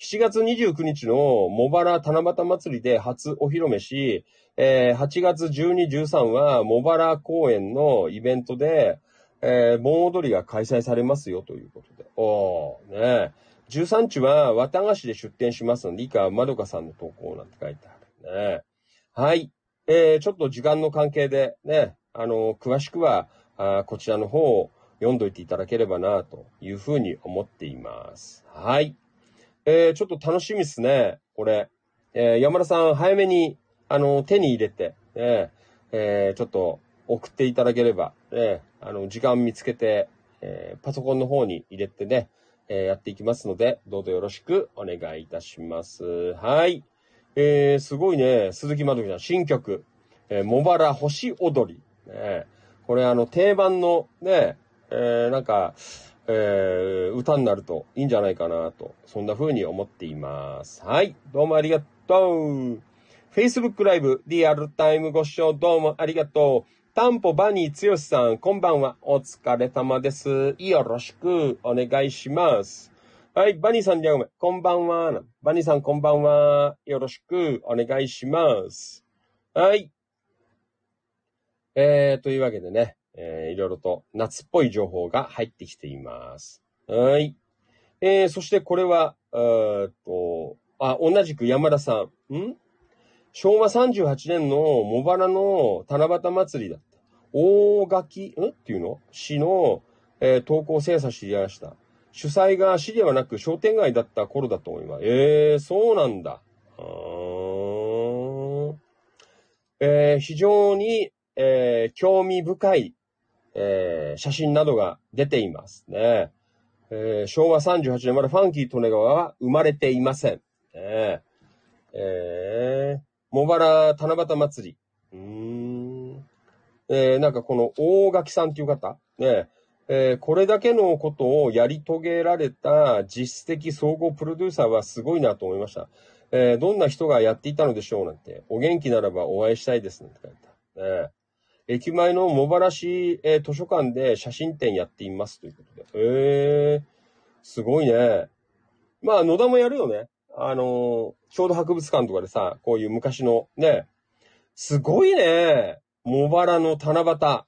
S1: 7月29日の茂原七夕祭りで初お披露目し、えー、8月12、13は茂原公園のイベントで、えー、盆踊りが開催されますよということで。おー、ね13日は綿菓子で出店しますので、以下、まどかさんの投稿なんて書いてあるね。はい。えー、ちょっと時間の関係でね、あの、詳しくは、あこちらの方を読んどいていただければな、というふうに思っています。はい。えー、ちょっと楽しみですね、これ。えー、山田さん、早めに、あの、手に入れて、ね、えー、ちょっと送っていただければ、ね、あの、時間見つけて、えー、パソコンの方に入れてね、えー、やっていきますので、どうぞよろしくお願いいたします。はい。えー、すごいね、鈴木まどきさん、新曲、えー、茂原星踊り。ね、これあの、定番のね、えー、なんか、えー、歌になるといいんじゃないかなと、そんな風に思っています。はい。どうもありがとう。Facebook ライブ、リアルタイムご視聴どうもありがとう。タンポバニーつよしさん、こんばんは。お疲れ様です。よろしくお願いします。はい、バニーさんじゃごめん。こんばんは。バニーさんこんばんは。よろしくお願いします。はい。えー、というわけでね。えー、いろいろと夏っぽい情報が入ってきています。はい。えー、そしてこれは、えっと、あ、同じく山田さん。ん？昭和38年の茂原の七夕祭りだった。大垣、ん？っていうの？市の、えー、投稿精査していました。主催が市ではなく商店街だった頃だと思います。えー、そうなんだ。えー、非常に、えー、興味深いえー、写真などが出ていますね。えー、昭和38年までファンキー利根川は生まれていません。え、えー、茂原七夕祭り。うん。えー、なんかこの大垣さんっていう方、ね、えー、これだけのことをやり遂げられた実質的総合プロデューサーはすごいなと思いました。えー、どんな人がやっていたのでしょうなんて、お元気ならばお会いしたいですなんて書いてあね、駅前の茂原市、えー、図書館で写真展やっていますということで。へえ、すごいね。まあ、野田もやるよね。あのー、郷土博物館とかでさ、こういう昔のね、すごいね。茂原の七夕。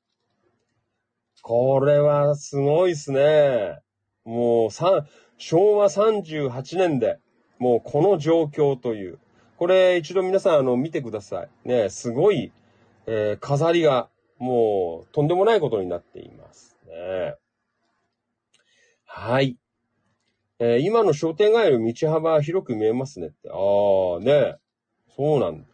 S1: これはすごいっすね。もう、さ、昭和38年で、もうこの状況という。これ一度皆さんあの見てください。ね、すごい、えー、飾りがもうとんでもないことになっていますね。はい。えー、今の商店街の道幅広く見えますねって。ああ、ね。そうなんだ。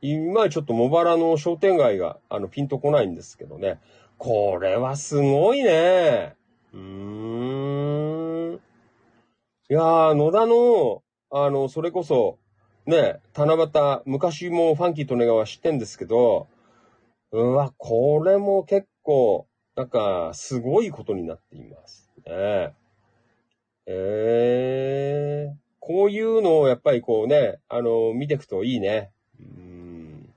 S1: 今ちょっと茂原の商店街が、あの、ピンとこないんですけどね。これはすごいね。うーん。いやー、野田の、あの、それこそ、ね、七夕、昔もファンキー利根川知ってんですけど、うわ、これも結構、なんか、すごいことになっていますね。ええー、こういうのをやっぱりこうね、あの、見ていくといいね。うん。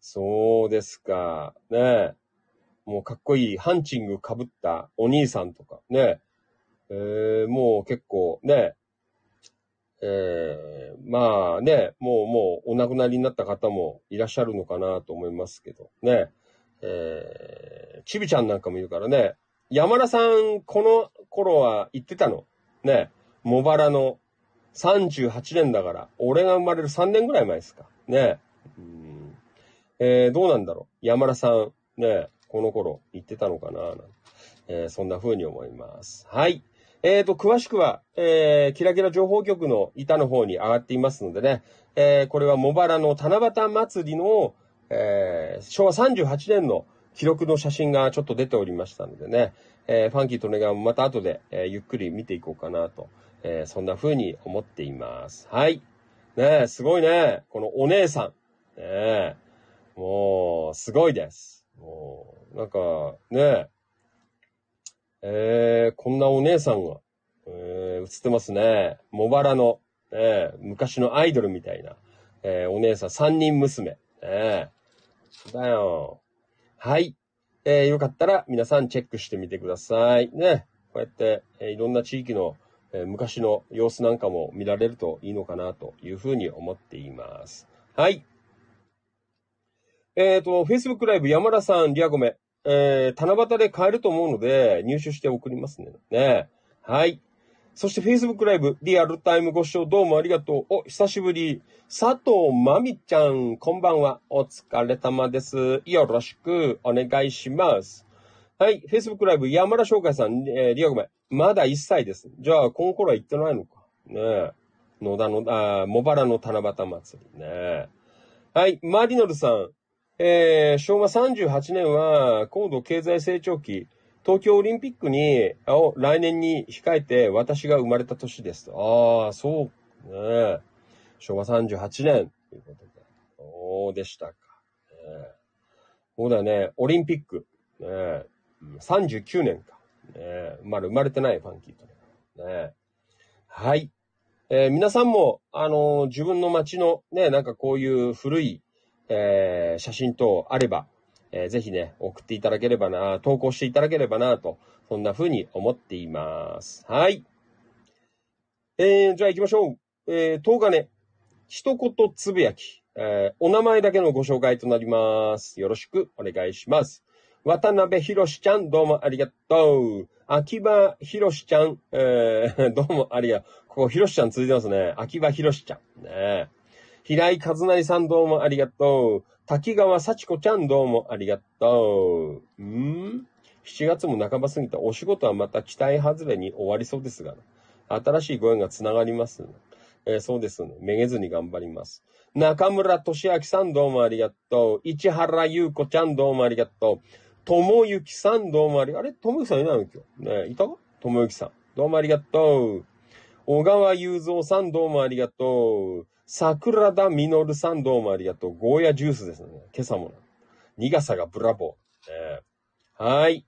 S1: そうですか。ねもうかっこいいハンチング被ったお兄さんとかね。えー、もう結構ね、えー、まあね、もうもうお亡くなりになった方もいらっしゃるのかなと思いますけど、ね。えー、ちびちゃんなんかもいるからね。山田さん、この頃は言ってたの？ね。茂原の38年だから、俺が生まれる3年ぐらい前ですか？ね。えー、どうなんだろう？山田さん、ね、この頃言ってたのかな、えー、そんな風に思います。はい。えっ、ー、と、詳しくは、えー、キラキラ情報局の板の方に上がっていますのでね、えー、これは茂原の七夕祭りの、えー、昭和38年の記録の写真がちょっと出ておりましたのでね、えー、ファンキーとネガもまた後で、えー、ゆっくり見ていこうかなと、えー、そんな風に思っています。はい。ねえ、すごいね。このお姉さん。ねえ、もう、すごいです。もう、なんか、ねえ、えー、こんなお姉さんが、えー、映ってますね。茂原の、えー、昔のアイドルみたいな、えー、お姉さん、三人娘。えー、だよ。はい。えー、よかったら皆さんチェックしてみてください。ね。こうやって、えー、いろんな地域の、えー、昔の様子なんかも見られるといいのかなというふうに思っています。はい。えっ、ー、と、Facebook ライブ山田さん、リアゴメ。えー、七夕で買えると思うので、入手して送りますね。ね。はい。そして Facebook ライブ、リアルタイムご視聴どうもありがとう。お、久しぶり。佐藤まみちゃん、こんばんは。お疲れ様です。よろしくお願いします。はい。Facebook ライブ、山田翔海さん、えー、リアごめん。まだ1歳です。じゃあ、この頃は行ってないのか。ね。野田の、あ、茂原の七夕祭りね。はい。マリノルさん、えー、昭和38年は高度経済成長期、東京オリンピックに、を来年に控えて私が生まれた年です。ああ、そうね。昭和38年ということで。そうでしたか。ね、そうだね。オリンピック。ね、39年か。ね、まだ生まれてないファンキーとね。ねはい。えー、皆さんも、あのー、自分の街のね、なんかこういう古いえー、写真等あれば、えー、ぜひね、送っていただければな、投稿していただければな、と、そんな風に思っています。はい。えー、じゃあ行きましょう。えー、10日ね、一言つぶやき、えー、お名前だけのご紹介となります。よろしくお願いします。渡辺博ちゃん、どうもありがとう。秋葉博ちゃん、えー、どうもありがとう。ここ、博ちゃん続いてますね。秋葉博ちゃん。ね平井和成さんどうもありがとう。滝川幸子ちゃんどうもありがとう。ん ?7 月も半ば過ぎたお仕事はまた期待外れに終わりそうですが、新しいご縁がつながります、えー、そうですね。めげずに頑張ります。中村俊明さんどうもありがとう。市原優子ちゃんどうもありがとう。友幸さんどうもありがとう。あれ？友幸さんいないの今日？ねいたか？友幸さん。どうもありがとう。小川雄三さんどうもありがとう。桜田実さんどうもありがとう。ゴーヤジュースですね。今朝も。苦さがブラボー。えー、はい。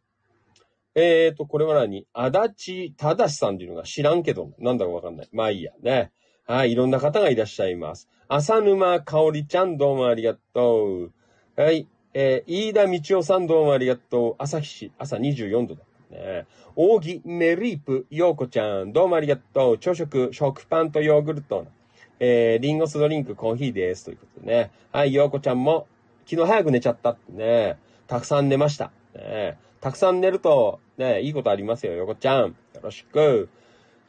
S1: えーと、これは何？足立正さんっていうのが知らんけど、なんだかわかんない。まあいいや。ね。はい。いろんな方がいらっしゃいます。浅沼香織ちゃんどうもありがとう。はい。ええー、飯田道夫さんどうもありがとう。朝日市、朝24度だ。ね。扇メリープ、ようこちゃん、どうもありがとう。朝食、食パンとヨーグルト。えー、リンゴスドリンク、コーヒーです。ということでね。はい、ようこちゃんも、昨日早く寝ちゃったってね。たくさん寝ました。ね、たくさん寝ると、ね、いいことありますよ、よこちゃん。よろしく。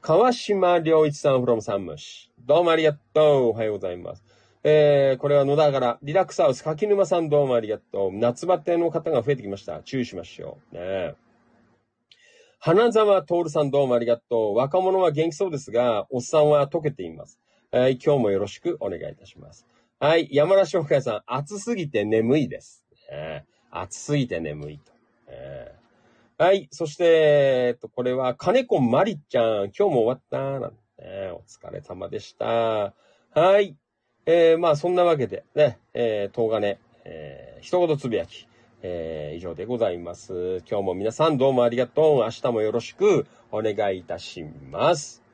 S1: 川島良一さん from サンムシ。どうもありがとう。おはようございます。えー、これは野田から、リラックスハウス、柿沼さんどうもありがとう。夏バテの方が増えてきました。注意しましょう。ね花沢徹さんどうもありがとう。若者は元気そうですが、おっさんは溶けています。はい、今日もよろしくお願いいたします。はい、山田翔海さん、暑すぎて眠いです。ね、暑すぎて眠いと。ね、はい、そして、えっと、これは、金子まりちゃん、今日も終わったなんて、ね、お疲れ様でした。はい。えー、まあ、そんなわけで、ね、えー、東金、えー、一言つぶやき、えー、以上でございます。今日も皆さんどうもありがとう。明日もよろしくお願いいたします。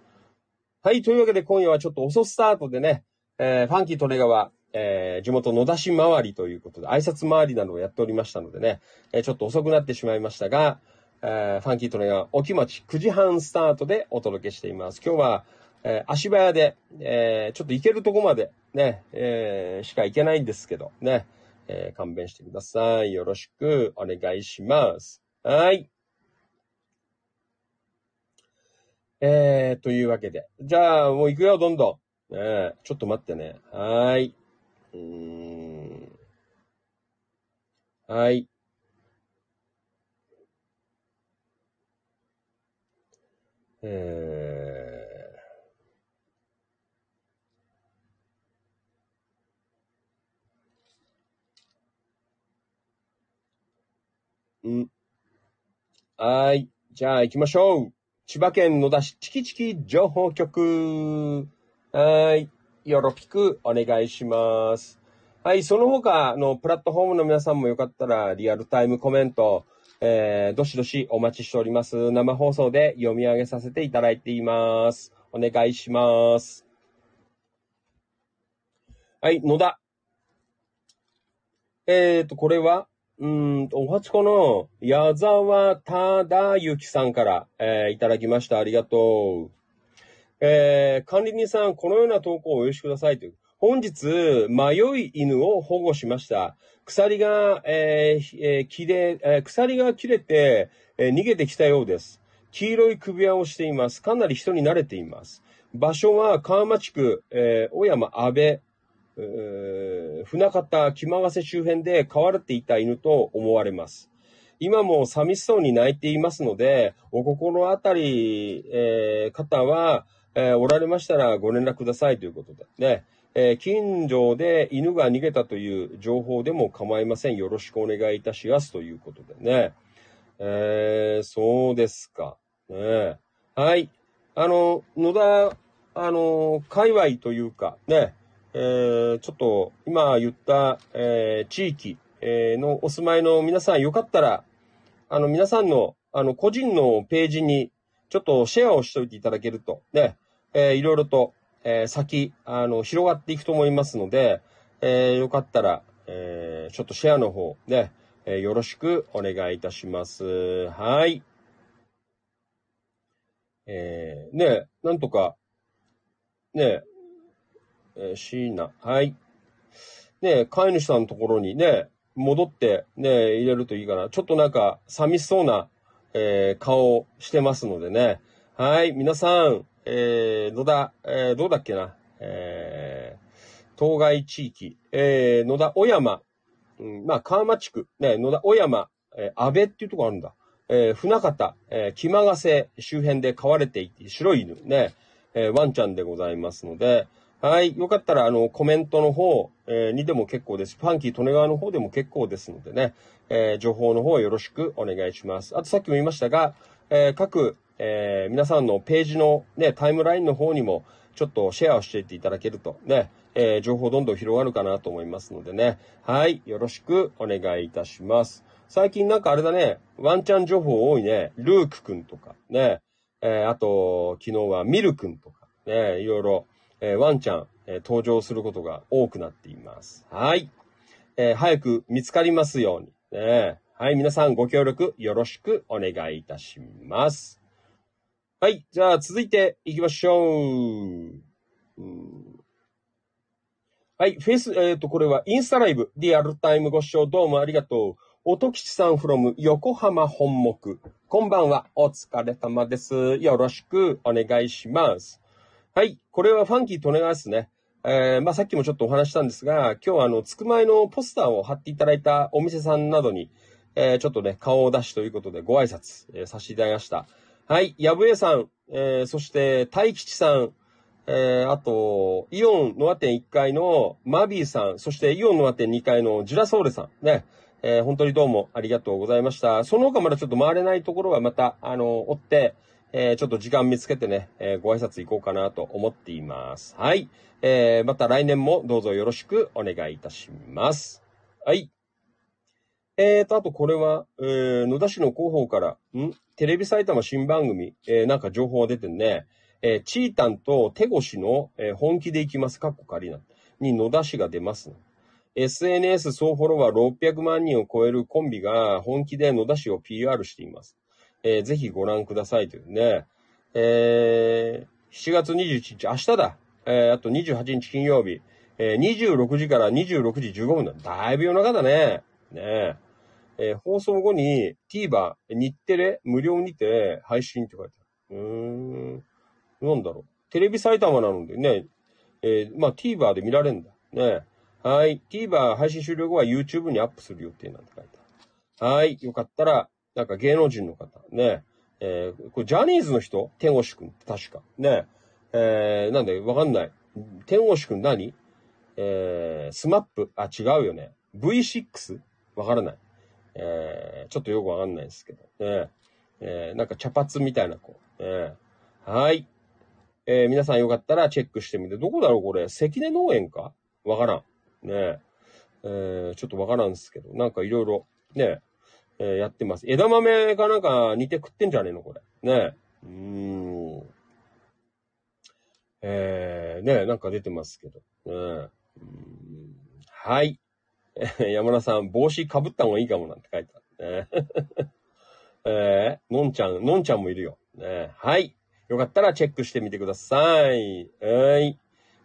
S1: はい、というわけで今夜はちょっと遅スタートでね、えー、ファンキートレガは、えー、地元野田市回りということで、挨拶回りなどをやっておりましたのでね、えー、ちょっと遅くなってしまいましたが、えー、ファンキートレガ、沖町9時半スタートでお届けしています。今日は、えー、足早で、えー、ちょっと行けるとこまでね、えー、しか行けないんですけど、ね、えー、勘弁してください。よろしくお願いします。はい。えー、というわけで。じゃあ、もう行くよ、どんどん。ね、ちょっと待ってね。はい。うーん。はい。えー、ん。はい。じゃあ行きましょう。千葉県野田市チキチキ情報局。はい。よろぴくお願いします。はい。その他のプラットフォームの皆さんもよかったらリアルタイムコメント、えー、どしどしお待ちしております。生放送で読み上げさせていただいています。お願いします。はい、野田。えっ、ー、と、これは、うん、おはちこの矢沢忠之さんから、えー、いただきました。ありがとう。えー、管理人さん、このような投稿をお許しくださいという。本日、迷い犬を保護しました。鎖が、えーえー、切れ、えー、鎖が切れて、えー、逃げてきたようです。黄色い首輪をしています。かなり人に慣れています。場所は川町区、えー、小山安倍、船方、木間瀬周辺で飼われていた犬と思われます。今も寂しそうに泣いていますので、お心当たり、えー、方は、えー、おられましたらご連絡くださいということでね。えー、近所で犬が逃げたという情報でも構いません。よろしくお願いいたしますということでね。えー、そうですか。ねはい。あの、野田、あの、界隈というか、ね、えー、ちょっと今言った、えー、地域、えー、のお住まいの皆さんよかったら、あの、皆さんの、あの、個人のページに、ちょっとシェアをしといていただけると、ね、えー、いろいろと、えー、先、あの、広がっていくと思いますので、えー、よかったら、えー、ちょっとシェアの方、ね、えー、よろしくお願いいたします。はい。えー、ね、なんとか、ね、えー、椎名、はい。ね、飼い主さんのところにね、戻ってね、入れるといいかな。ちょっとなんか、寂しそうな、えー、顔してますのでね。はい、皆さん、えー、野田、えー、どうだっけな、えー、当該地域、えー、野田小山、うん、まあ、川町区、ね、野田小山、えー、安倍っていうとこあるんだ。えー、船方、えー、木間ヶ瀬周辺で飼われていて、白い犬。ね、えー、ワンちゃんでございますので、はい。よかったら、あの、コメントの方、えー、にでも結構です。ファンキー利根川の方でも結構ですのでね、えー、情報の方よろしくお願いします。あとさっきも言いましたが、えー、各、え、皆さんのページのね、タイムラインの方にも、ちょっとシェアをしていっていただけるとね、え、情報どんどん広がるかなと思いますのでね。はい。よろしくお願いいたします。最近なんかあれだね、ワンチャン情報多いね。ルークくんとか、ね。え、あと、昨日はミルくんとか、ね、いろいろ、えー、ワンちゃん、えー、登場することが多くなっています。はい。えー早く見つかりますように。ね、はい、皆さんご協力よろしくお願いいたします。はい、じゃあ続いて行きましょう。うはい、フェイス、えっ、と、これはインスタライブ、リアルタイムご視聴どうもありがとう。音吉さん from 横浜本木。こんばんは、お疲れ様です。よろしくお願いします。はい、これはファンキーとお願いですね。えー、まあさっきもちょっとお話したんですが、今日はあの、つくまいのポスターを貼っていただいたお店さんなどに、えー、ちょっとね、顔を出しということでご挨拶、えーさせていただきました。はい、やぶえさん、えー、そして、大吉さん、えー、あと、イオンノア店1階のマビーさん、そしてイオンノア店2階のジュラソーレさん、ね、えー本当にどうもありがとうございました。その他まだちょっと回れないところはまた、あの、追って、えーちょっと時間見つけてね、えーご挨拶行こうかなと思っています。はい。えーまた来年もどうぞよろしくお願いいたします。はい。えーと、あとこれは、えー野田市の広報から、ん？テレビ埼玉新番組、えーなんか情報が出てね。えーチータンと手越の、えー本気で行きます、かっこ仮な。に野田市が出ます、SNS 総フォロワー600万人を超えるコンビが本気で野田市を PR しています。えーぜひご覧くださいというね。えー7月21日、明日だ。えーあと28日金曜日。えー26時から26時15分だ。だいぶ夜中だね。ねえ。ー放送後に TVer、日テレ、無料にて配信って書いてある。うーん。なんだろう。テレビ埼玉なのでね、えーまあ TVer で見られるんだ。ねはい。TVer 配信終了後は YouTube にアップする予定なんて書いてある。はい。よかったら、なんか芸能人の方、ねえーこれジャニーズの人？手越くんって確か。ねえーなんでわかんない。手越くん何？えー、 SMAP？あ、違うよね。V6? わからない。えー、ちょっとよくわかんないですけど。ねえー、なんか茶髪みたいな子。ねはい。えー、皆さんよかったらチェックしてみて。どこだろう？これ。関根農園か？わからん。ねえ。えー、ちょっとわからんですけど。なんかいろいろ、ねえーやってます。枝豆がなんか似て食ってんじゃねえのこれ。ねえ。うーん。えー、ねえ、なんか出てますけど。ねえ。はい。山田さん、帽子かぶった方がいいかもなんて書いてあるね。えー、のんちゃん、のんちゃんもいるよ。ね、はい。よかったらチェックしてみてください。はい。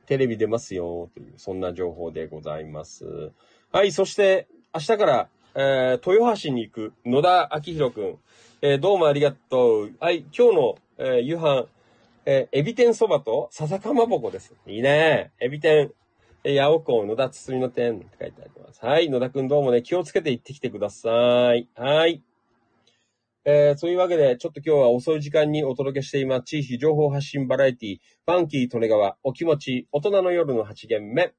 S1: テレビ出ますよ、という、そんな情報でございます。はい、そして、明日から、えー、豊橋に行く野田明宏くん。えー、どうもありがとう。はい、今日の、えー夕飯、えーエビ天そばと笹かまぼこです。いいね。エビ天、えー、八尾港野田包みの天って書いてあります。はい、野田くんどうもね、気をつけて行ってきてください。はい。えー、そういうわけで、ちょっと今日は遅い時間にお届けしています。地域情報発信バラエティ、ファンキー利根川、お気持ち、大人の夜の8限目。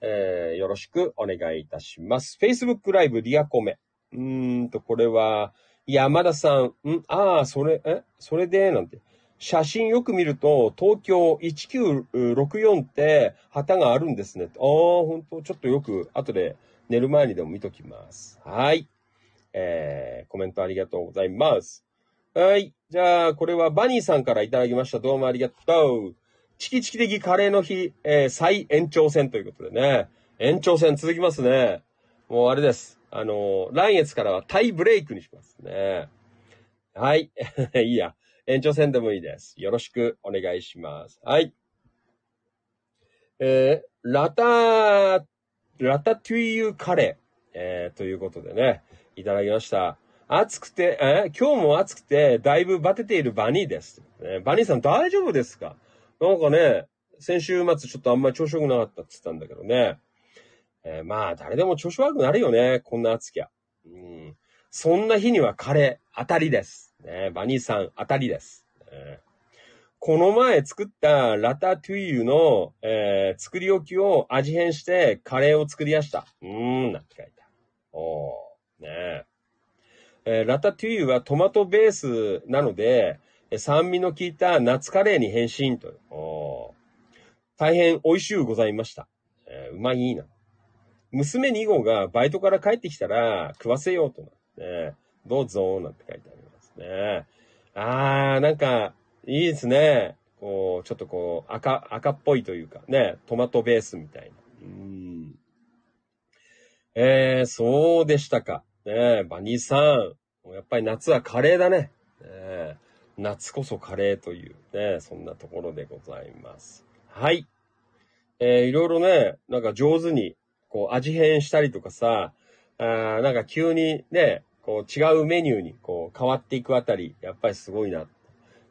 S1: えー、よろしくお願いいたします。Facebook ライブリアコメ。うーんと、これは、山田さん。ん？ああ、それ、え？それで、なんて。写真よく見ると、東京1964って旗があるんですね。ああ、ほんと、ちょっとよく、後で寝る前にでも見ときます。はい。えー、コメントありがとうございます。はい。じゃあ、これはバニーさんからいただきました。どうもありがとう。チキチキ的カレーの日、えー、再延長戦ということでね。延長戦続きますね。もうあれです。あのー来月からはタイブレイクにしますね。はい。いいや。延長戦でもいいです。よろしくお願いします。はい。えー、ラタ、ラタトゥイユカレー、えー、ということでね、いただきました。暑くて、えー今日も暑くて、だいぶバテているバニーです。ねバニーさん大丈夫ですか？なんかね、先週末ちょっとあんまり調子良くなかったって言ったんだけどね。えーまあ、誰でも調子悪くなるよね。こんな暑きゃ。うん。そんな日にはカレー、当たりです。ね、バニーさん、当たりです。ねこの前作ったラタトゥイユの、えー作り置きを味変してカレーを作りやした。うーん、なんて書いてある。おー、ねええーラタトゥイユはトマトベースなので、酸味の効いた夏カレーに変身と大変美味しゅうございました。えーうまいな。娘2号がバイトから帰ってきたら食わせようとなって、どうぞ、なんて書いてありますね。あー、なんか、いいですね。こう、ちょっとこう、赤、赤っぽいというか、ね、トマトベースみたいな。うん。えー、そうでしたか。ねえ、バニーさん。やっぱり夏はカレーだね。ね夏こそカレーというね、そんなところでございます。はい。えー、いろいろね、なんか上手に、こう、味変したりとかさ、あなんか急にね、こう、違うメニューに、こう、変わっていくあたり、やっぱりすごいな、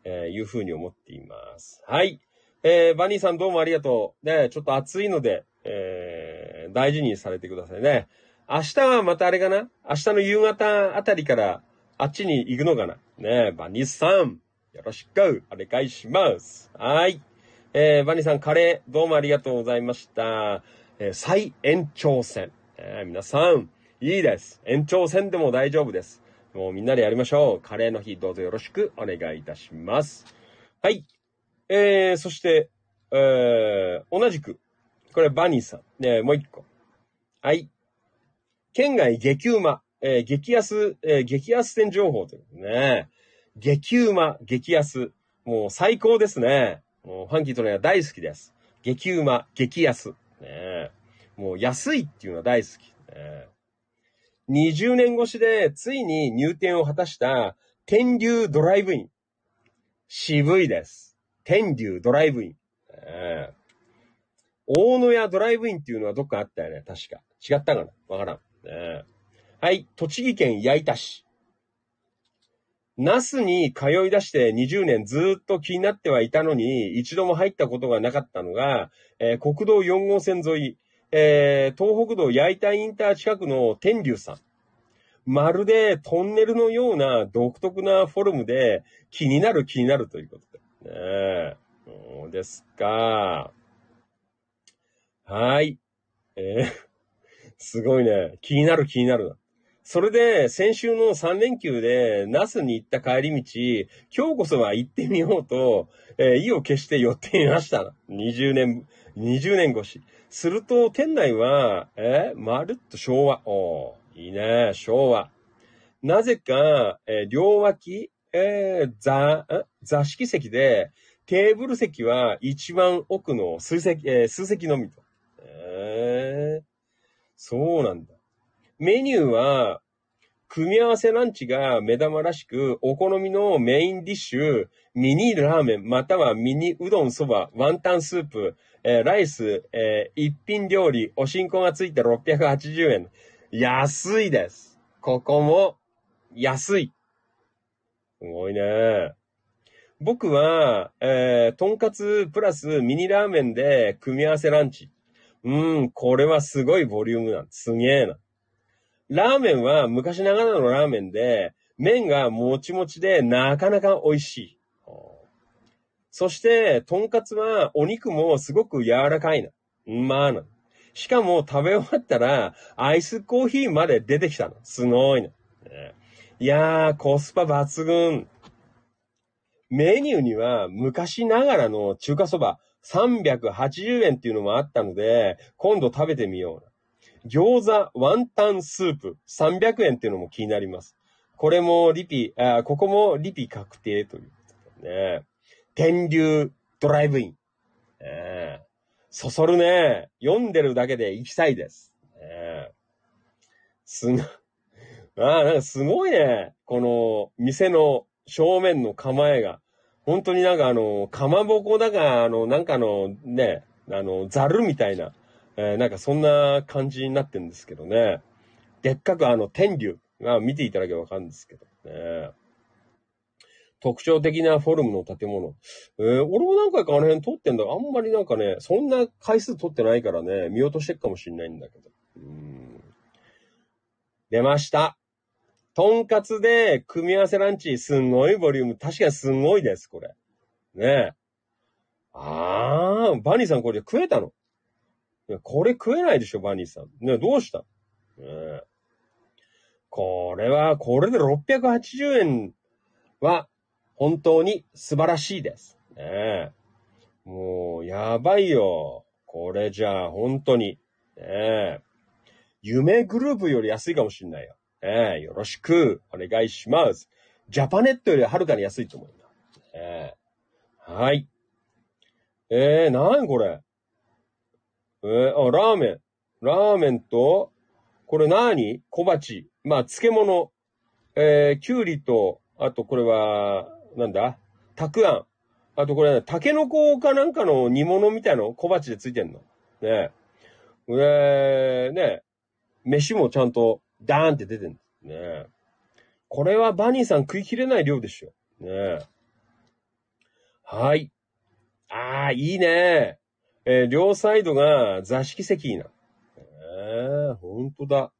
S1: え、いうふうに思っています。はい。えー、バニーさんどうもありがとう。ね、ちょっと暑いので、えー、大事にされてくださいね。明日はまたあれかな？明日の夕方あたりからあっちに行くのかな？ねえ、バニーさん、よろしくお願いします。はい。えー、バニーさん、カレー、どうもありがとうございました。えー、再延長戦。えー、皆さん、いいです。延長戦でも大丈夫です。もうみんなでやりましょう。カレーの日、どうぞよろしくお願いいたします。はい。えー、そして、えー、同じく、これバニーさん。ねもう一個。はい。県外激うま。えー、激安、えー、激安店情報ということね。激うま、激安。もう最高ですね。もうファンキートレーナー大好きです。激うま、激安。ねもう安いっていうのは大好き。ね20年越しでついに入店を果たした天竜ドライブイン。渋いです。天竜ドライブイン。ね大野屋ドライブインっていうのはどっかあったよね。確か。違ったかなわからん。ねはい、栃木県矢板市。那須に通い出して20年ずっと気になってはいたのに、一度も入ったことがなかったのが、えー、国道4号線沿い、えー、東北道矢板インター近くの天竜さん。まるでトンネルのような独特なフォルムで気になる気になるということで。ねえ。そうですか。はい。えー、すごいね。気になる気になるな。それで、先週の3連休で、那須に行った帰り道、今日こそは行ってみようと、えー、意を決して寄ってみました。20年、20年越し。すると、店内は、えー、まるっと昭和。おいいね、昭和。なぜか、えー、両脇、えー、座、座敷席で、テーブル席は一番奥の数席、えー、数席のみと。えー、そうなんだ。メニューは、組み合わせランチが目玉らしく、お好みのメインディッシュ、ミニラーメン、またはミニうどんそば、ワンタンスープ、えー、ライス、えー、一品料理、おしんこがついて680円。安いです。ここも、安い。すごいね。僕は、えー、とんかつプラスミニラーメンで組み合わせランチ。うん、これはすごいボリュームなんすげえな。ラーメンは昔ながらのラーメンで、麺がもちもちでなかなか美味しい。そして、とんかつはお肉もすごく柔らかいな。まあな。しかも食べ終わったら、アイスコーヒーまで出てきたの。すごいな。いやー、コスパ抜群。メニューには昔ながらの中華そば380円っていうのもあったので、今度食べてみよう。餃子ワンタンスープ300円っていうのも気になります。これもリピ、あここもリピ確定ということね。天竜ドライブイン。えそそるね。読んでるだけで行きたいです。えすご、あ、なんかすごいね。この店の正面の構えが。本当になんかあの、かまぼこだが、あの、なんかのね、あの、ザルみたいな。えー、なんかそんな感じになってんですけどね。でっかくあの天竜が見ていただけばわかるんですけどね。特徴的なフォルムの建物。えー、俺も何回かあの辺通ってんだあんまりなんかね、そんな回数通ってないからね、見落としてっかもしんないんだけど。うん出ました。とんかつで組み合わせランチ、すんごいボリューム。確かにすんごいです、これ。ねえ。あー、バニーさんこれ食えたの？いやこれ食えないでしょ、バニーさん。ね、どうした？ねこれは、これで680円は、本当に素晴らしいです。ねもう、やばいよ。これじゃあ、本当に。ね夢グループより安いかもしんないよ。ねよろしくお願いします。ジャパネットよりはるかに安いと思うよ。ねはい。えー、なにこれ？えー、あ、ラーメン。ラーメンと、これ何？小鉢。まあ、漬物。えー、きゅうりと、あとこれは、なんだ？たくあん。あとこれ、ね、タケノコかなんかの煮物みたいの？小鉢でついてんの。ねえ。えね飯もちゃんとダーンって出てんの。ねこれはバニーさん食い切れない量でしょ。ねはい。ああ、いいね。えー、両サイドが座敷席な。えー、ほんとだ。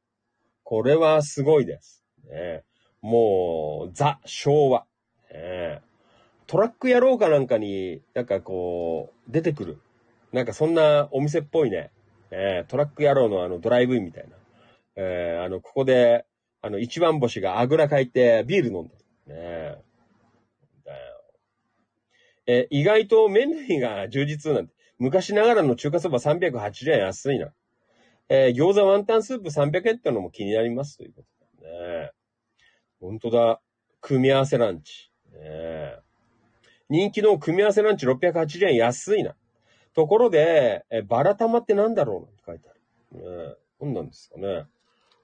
S1: これはすごいです。ね、もう、ザ、昭和。ね、トラック野郎かなんかに、なんかこう、出てくる。なんかそんなお店っぽいね。え、トラック野郎のあのドライブインみたいな。えー、あの、ここで、あの、一番星があぐらかいてビール飲んでる。ねえー、意外と麺類が充実なんて。昔ながらの中華そば380円安いな。えー、餃子ワンタンスープ300円ってのも気になりますということだね。本当だ。組み合わせランチ。ね、人気の組み合わせランチ680円安いな。ところで、え、バラ玉ってなんだろうなって書いてある。ね、何なんですかね。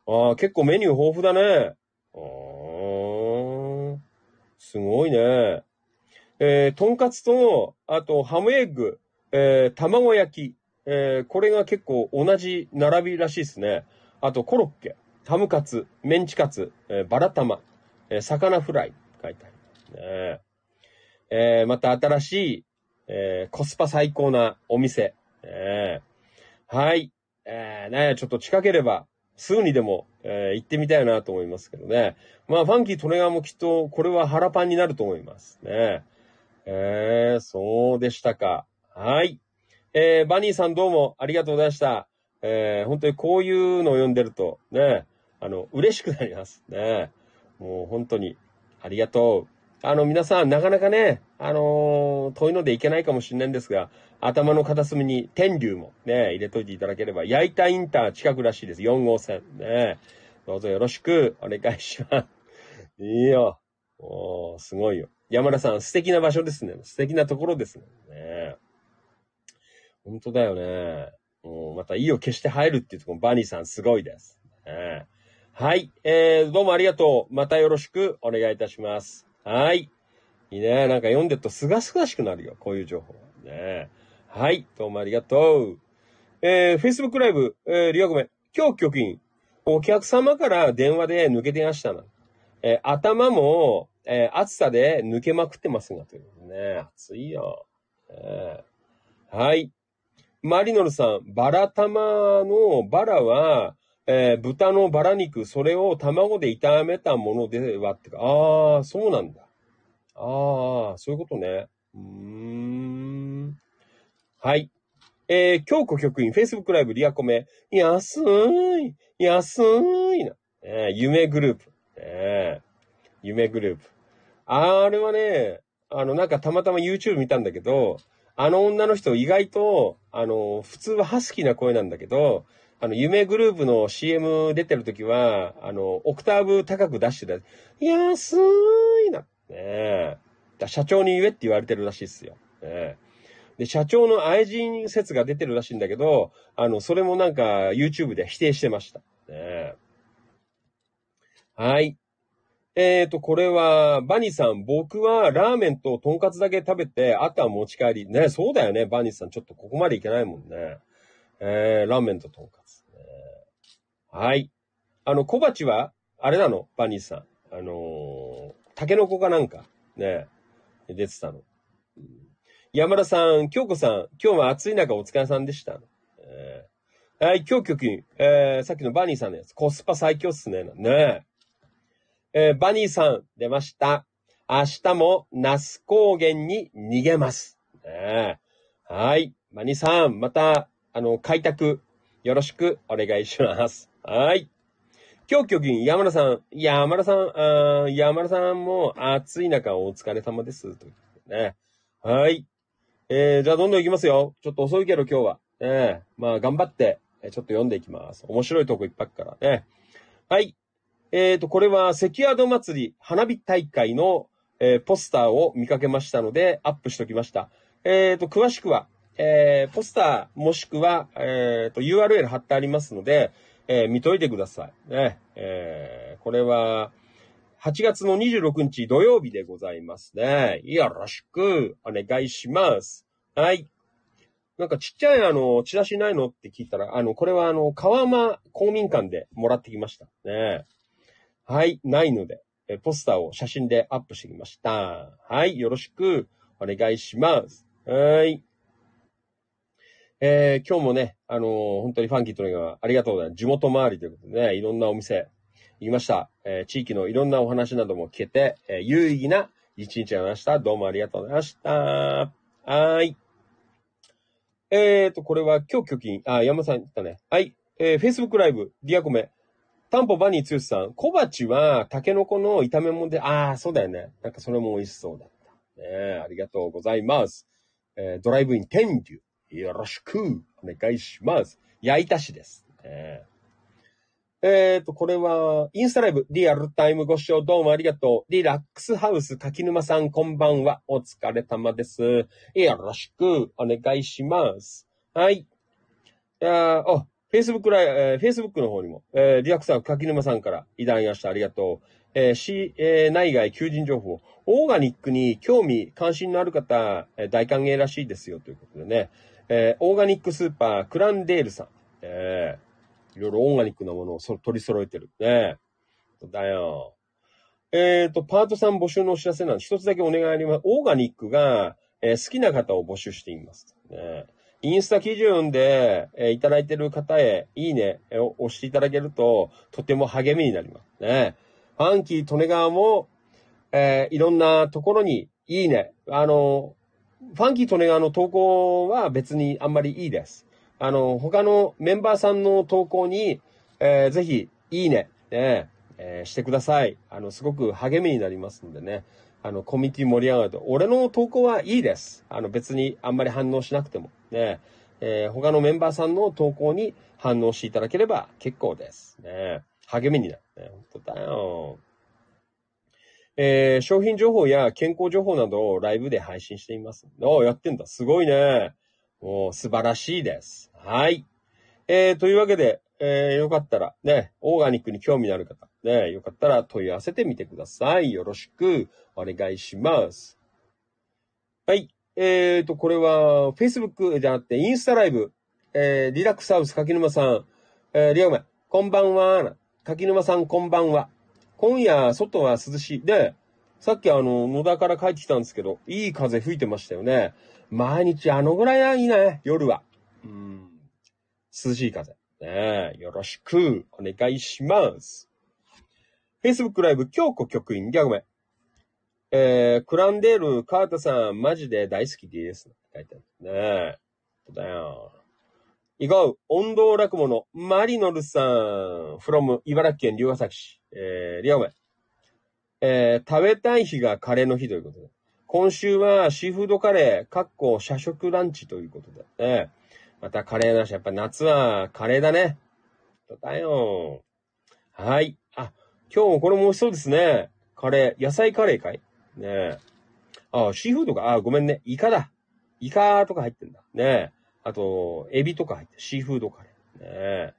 S1: ああ、結構メニュー豊富だね。ああ、すごいね。えー、とんかつと、あと、ハムエッグ、えー、卵焼き、えー、これが結構同じ並びらしいですね。あと、コロッケ、ハムカツ、メンチカツ、えー、バラ玉、えー、魚フライ、書いてありますね。えー、また新しい、えー、コスパ最高なお店。えー、はい。えー、ね、ちょっと近ければ、すぐにでも、えー、行ってみたいなと思いますけどね。まあ、ファンキー・トレガーもきっと、これは腹パンになると思いますね。えー、そうでしたか。はい。えー、バニーさんどうもありがとうございました。えー、本当にこういうのを読んでると、ね、あの、嬉しくなります。ね。もう本当に、ありがとう。あの、皆さん、なかなかね、あのー、遠いのでいけないかもしれないんですが、頭の片隅に天竜もね、入れといていただければ、焼いたインター近くらしいです。4号線。ね。どうぞよろしくお願いします。いいよ。おー、すごいよ。山田さん、素敵な場所ですね。素敵なところですね。ね本当だよね。もうまた意を決して入るっていうところバニーさんすごいです。ね、はい。えー、どうもありがとう。またよろしくお願いいたします。はい。いいね。なんか読んでるとすがすがしくなるよ。こういう情報。ねはい。どうもありがとう。えー、Facebook ライブ、えー、リアコメ。今日局員。お客様から電話で抜けてましたな。えー、頭も、えー、暑さで抜けまくってますが、というね。暑いよ。えー、はい。マリノルさん、バラ玉のバラは、えー、豚のバラ肉、それを卵で炒めたものではってか、ああ、そうなんだ。ああ、そういうことね。うーん。はい。えー、京子局員、Facebook ライブ、リアコメ。安い、安いな。えー、夢グループ。えー、夢グループ。あれはね、あの、なんかたまたま YouTube 見たんだけど、あの女の人意外と、あの、普通はハスキーな声なんだけど、あの、夢グループの CM 出てるときは、あの、オクターブ高く出してた。安いな。ねえ。社長に言えって言われてるらしいっすよ。ねで、社長の愛人説が出てるらしいんだけど、あの、それもなんか YouTube で否定してました。ねはい。えっ、ー、と、これは、バニーさん、僕はラーメンととんかつだけ食べて、あとは持ち帰り。ね、そうだよね、バニーさん。ちょっとここまでいけないもんね。えー、ラーメンととんかつ。はい。あの、小鉢は、あれなの？バニーさん。あのー、タケノコかなんか、ね、出てたの。山田さん、京子さん、今日は暑い中お疲れさんでした。えー、はい、今日局員、えー、さっきのバニーさんのやつ、コスパ最強っすね。ねー、バニーさん、出ました。明日も那須高原に逃げます。ね、はい、バニーさん、また、あの、開拓、よろしくお願いします。はい。今日、今日、山田さん、山田さん、あ山田さんも暑い中お疲れ様です。というね。はい。えー、じゃあどんどん行きますよ。ちょっと遅いけど今日は。ね、まあ頑張って、ちょっと読んでいきます。面白いとこいっぱいからね。はい。えっ、ー、と、これは関宿祭り花火大会の、えー、ポスターを見かけましたので、アップしときました。えっ、ー、と、詳しくは、えー、ポスターもしくは、えっ、と、URL 貼ってありますので、え、見といてください。ね。えー、これは、8月の26日土曜日でございますね。よろしくお願いします。はい。なんかちっちゃいあの、チラシないの？って聞いたら、あの、これはあの、川間公民館でもらってきました。ね。はい、ないので、えポスターを写真でアップしてきました。はい、よろしくお願いします。はい。えー、今日もね、あのー、本当にファンキーというのはありがとうございます。地元周りということでね、いろんなお店行きました。えー、地域のいろんなお話なども聞けて、え、有意義な一日になりました。どうもありがとうございました。はい。えーと、これは今日貯金、あ、山さん言ったね。はい。えー、Facebook ライブ、ディアコメ。タンポバニーツヨシさん。小鉢は、タケノコの炒め物で、ああ、そうだよね。なんかそれも美味しそうだった。ねありがとうございます。えー、ドライブイン天竜。よろしくお願いします。焼いたしです。えー、えーと、これは、インスタライブ、リアルタイムご視聴どうもありがとう。リラックスハウス、柿沼さん、こんばんは。お疲れ様です。よろしくお願いします。はい。いやあ、Facebook ライ、えー、Facebook の方にも、えー、リアクサー柿沼さんからいただきました。ありがとう。えー、し、えー、内外求人情報。オーガニックに興味、関心のある方、えー、大歓迎らしいですよということでね。えー、オーガニックスーパー、クランデールさん。えー、いろいろオーガニックなものをそ取り揃えてる。ね。だよ。えっ、ー、と、パートさん募集のお知らせなんで、一つだけお願いあります。オーガニックが、えー、好きな方を募集しています。ね、インスタ記事読んで、えー、いただいてる方へ、いいね、えー、押していただけると、とても励みになりますね。ファンキー・利根川も、えー、いろんなところに、いいね。あの、ファンキー・トネガーの投稿は別にあんまりいいです。あの、他のメンバーさんの投稿に、えー、ぜひ、いいね、ねえー、してください。あの、すごく励みになりますんでね。あの、コミュニティ盛り上がると。俺の投稿はいいです。あの、別にあんまり反応しなくても。ねえー、他のメンバーさんの投稿に反応していただければ結構です。ね励みになる。ね、本当だよ。えー、商品情報や健康情報などをライブで配信しています。おやってんだ。すごいね。お素晴らしいです。はい。えー、というわけで、えー、よかったら、ね、オーガニックに興味のある方、ね、よかったら問い合わせてみてください。よろしくお願いします。はい。えーと、これは、Facebook じゃなくて、インスタライブ、えー、リラックスハウス柿沼さん、えー、リアメ、こんばんは。柿沼さん、こんばんは。今夜、外は涼しい。で、さっきあの、野田から帰ってきたんですけど、いい風吹いてましたよね。毎日あのぐらいはいいね、夜は。うん。涼しい風。ねよろしくお願いします。Facebook ライブ、京子局員、ギャグメ。えー、クランデール、カータさん、マジで大好きです。書いてある。ねえ。だよ。いこう、温道落語のマリノルさん、from 茨城県龍ヶ崎市。えー、リアメ。えー、食べたい日がカレーの日ということで。今週はシーフードカレー、かっこ社食ランチということで。ね、またカレーなし、やっぱ夏はカレーだね。だよ。はい。今日もこれも美味しそうですね。カレー、野菜カレーかい？ねえあ、シーフードか？あ、ごめんね。イカだ。イカとか入ってんだ。ねえあと、エビとか入ってシーフードカレー。ねえ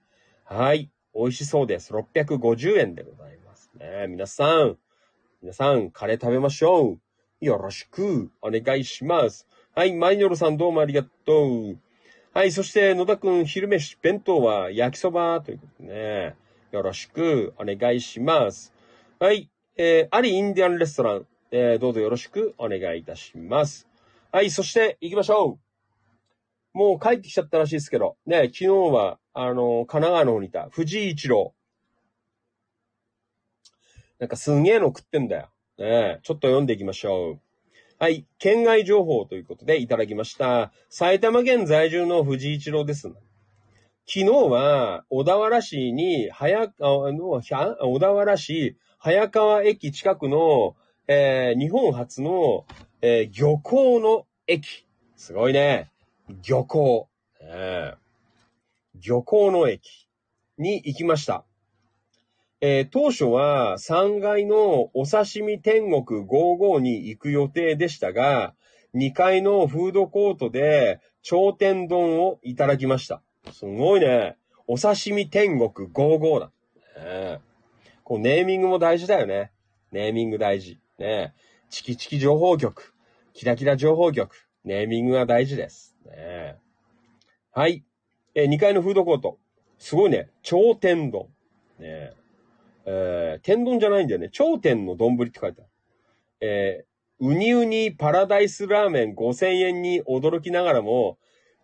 S1: はい。美味しそうです。650円でございますね。皆さん、皆さん、カレー食べましょう。よろしくお願いします。はい、マイノルさんどうもありがとう。はい、そして野田くん、昼飯、弁当は焼きそばということでね。よろしくお願いします。はい、えー、アリインディアンレストラン、えー、どうぞよろしくお願いいたします。はい、そして行きましょう。もう帰ってきちゃったらしいですけど、ね、昨日は、あの、神奈川の方にいた藤井一郎。なんかすげえの食ってんだよ。ねちょっと読んでいきましょう。はい。県外情報ということでいただきました。埼玉県在住の藤井一郎です。昨日は、小田原市に、早、小田原市、早川駅近くの、えー、日本初の、えー、漁港の駅。すごいね。漁港。えー、漁港の駅に行きました。えー、当初は3階のお刺身天国55に行く予定でしたが、2階のフードコートで頂点丼をいただきました。すごいね。お刺身天国55だ。ねこうネーミングも大事だよね。ネーミング大事。ねチキチキ情報局、キラキラ情報局、ネーミングが大事です。ねはい。え、2階のフードコート。すごいね。超天丼。ねえー、天丼じゃないんだよね。頂点の丼って書いてある。えー、ウニウニパラダイスラーメン5000円に驚きながらも、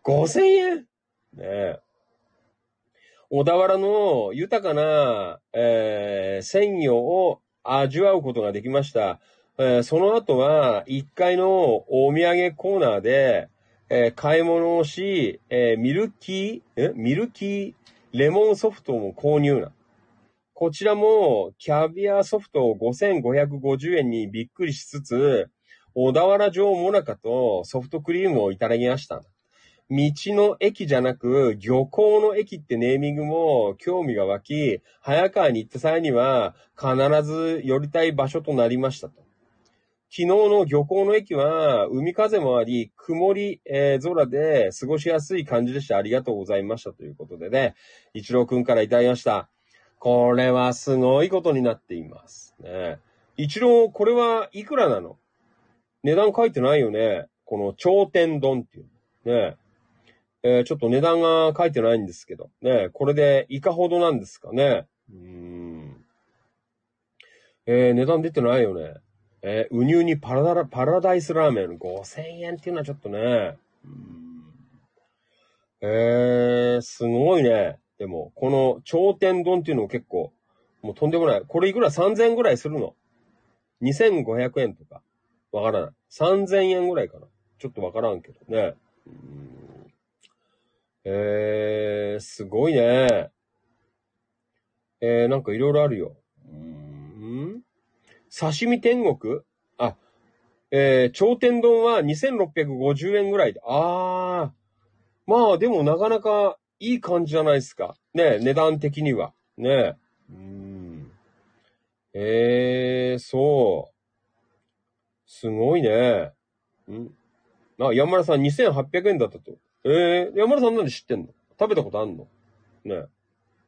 S1: 5000円？ねえ。小田原の豊かな、えー、鮮魚を味わうことができました。えー、その後は、1階のお土産コーナーで、えー、買い物をし、えミルキー、えミルキーレモンソフトも購入な。こちらも、キャビアソフト5550円にびっくりしつつ、小田原城モナカとソフトクリームをいただきました。道の駅じゃなく、漁港の駅ってネーミングも興味が湧き、早川に行った際には必ず寄りたい場所となりましたと。昨日の漁港の駅は海風もあり、曇り、えー、空で過ごしやすい感じでした。ありがとうございました。ということでね、一郎くんからいただきました。これはすごいことになっています。ね。一郎、これはいくらなの？値段書いてないよね。この頂点丼っていう。ね。えー、ちょっと値段が書いてないんですけど。ね。これでいかほどなんですかね。うん。えー、値段出てないよね。えー、ウニウニパラダパラダイスラーメン5000円っていうのはちょっとね。うんえー、すごいね。でも、この頂点丼っていうのも結構、もうとんでもない。これいくら？3000円ぐらいするの ?2500 円とか。わからない。3000円ぐらいかな。ちょっとわからんけどね。うんえー、すごいね。えー、なんかいろいろあるよ。うん刺身天国？あ、えー、頂点丼は2650円ぐらいで。あー。まあ、でもなかなかいい感じじゃないですか。ね値段的には。ねうん。ええー、そう。すごいね。んあ、山田さん2800円だったと。ええー、山田さんなんで知ってんの？食べたことあんの？ね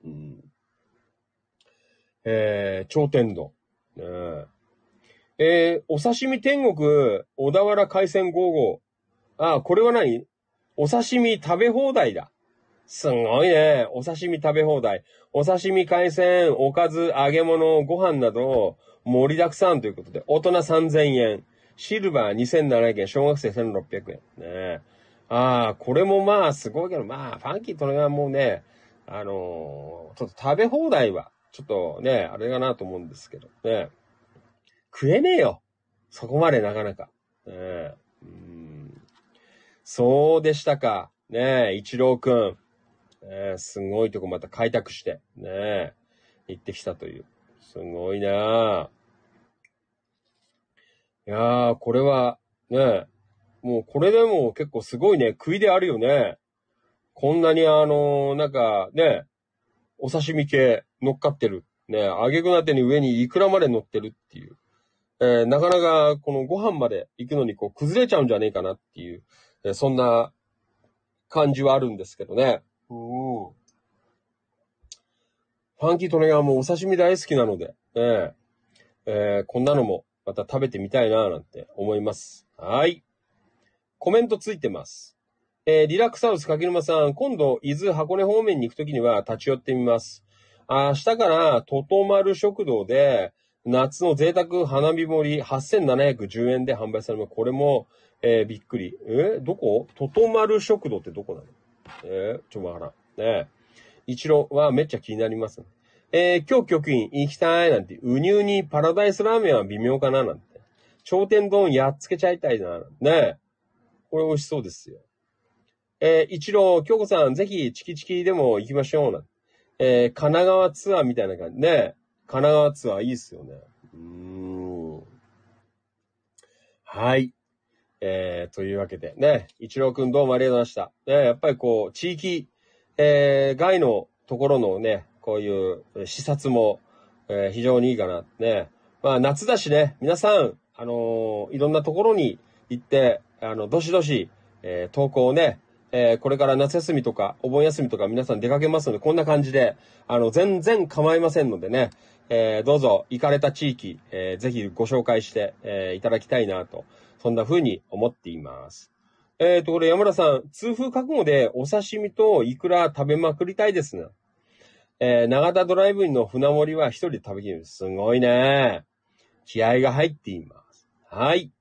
S1: うん。えー、頂天丼。ねえー、お刺身天国、小田原海鮮55。あ、これは何？お刺身食べ放題だ。すごいね。お刺身食べ放題。お刺身、海鮮、おかず、揚げ物、ご飯など、盛りだくさんということで、大人3000円。シルバー2700円。小学生1600円。ねああ、これもまあすごいけど、まあ、ファンキーとれはもうね、あのー、ちょっと食べ放題は、ちょっとね、あれかなと思うんですけど、ね。食えねえよ。そこまでなかなか。ねうんそうでしたか。ねえ、一郎くん。ね、すごいとこまた開拓して、ねえ、行ってきたという。すごいなぁ。いやー、これは、ねえ、もうこれでも結構すごいね、食いであるよね。こんなにあのー、なんかね、お刺身系乗っかってる。ね、揚げ句なてに上にイクラまで乗ってるっていう。えー、なかなかこのご飯まで行くのにこう崩れちゃうんじゃねえかなっていう、えー、そんな感じはあるんですけどね。うん。ファンキートレガーもお刺身大好きなので、ええー、こんなのもまた食べてみたいななんて思います。はい。コメントついてます。えー、リラックスハウス柿沼さん、今度、伊豆箱根方面に行くときには立ち寄ってみます。明日から、ととまる食堂で、夏の贅沢花火盛り8710円で販売されます。これも、えー、びっくり。えー、どこ？ととまる食堂ってどこなの？えー、ちょ、わからん。ね一郎はめっちゃ気になります。えー、今日局員行きたいなんて、ウニウニパラダイスラーメンは微妙かななんて。頂点丼やっつけちゃいたいな。ねこれ美味しそうですよ。えー、一郎、京子さん、ぜひチキチキでも行きましょうな。えー、神奈川ツアーみたいな感じ。ね神奈川ツアーいいっすよね。うーん。はい。えー、というわけでね、一郎くんどうもありがとうございました。ね、やっぱりこう、地域、えー、外のところのね、こういう視察も、えー、非常にいいかな。ね。まあ、夏だしね、皆さん、あのー、いろんなところに行って、あの、どしどし、えー、投稿をね、えー、これから夏休みとか、お盆休みとか皆さん出かけますので、こんな感じで、あの、全然構いませんのでね、えー、どうぞ行かれた地域、えー、ぜひご紹介して、え、いただきたいなと、そんな風に思っています。えーと、これ山田さん、痛風覚悟でお刺身とイクラ食べまくりたいですね。えー、長田ドライブインの船盛りは一人で食べきる。すごいね。気合が入っています。はい。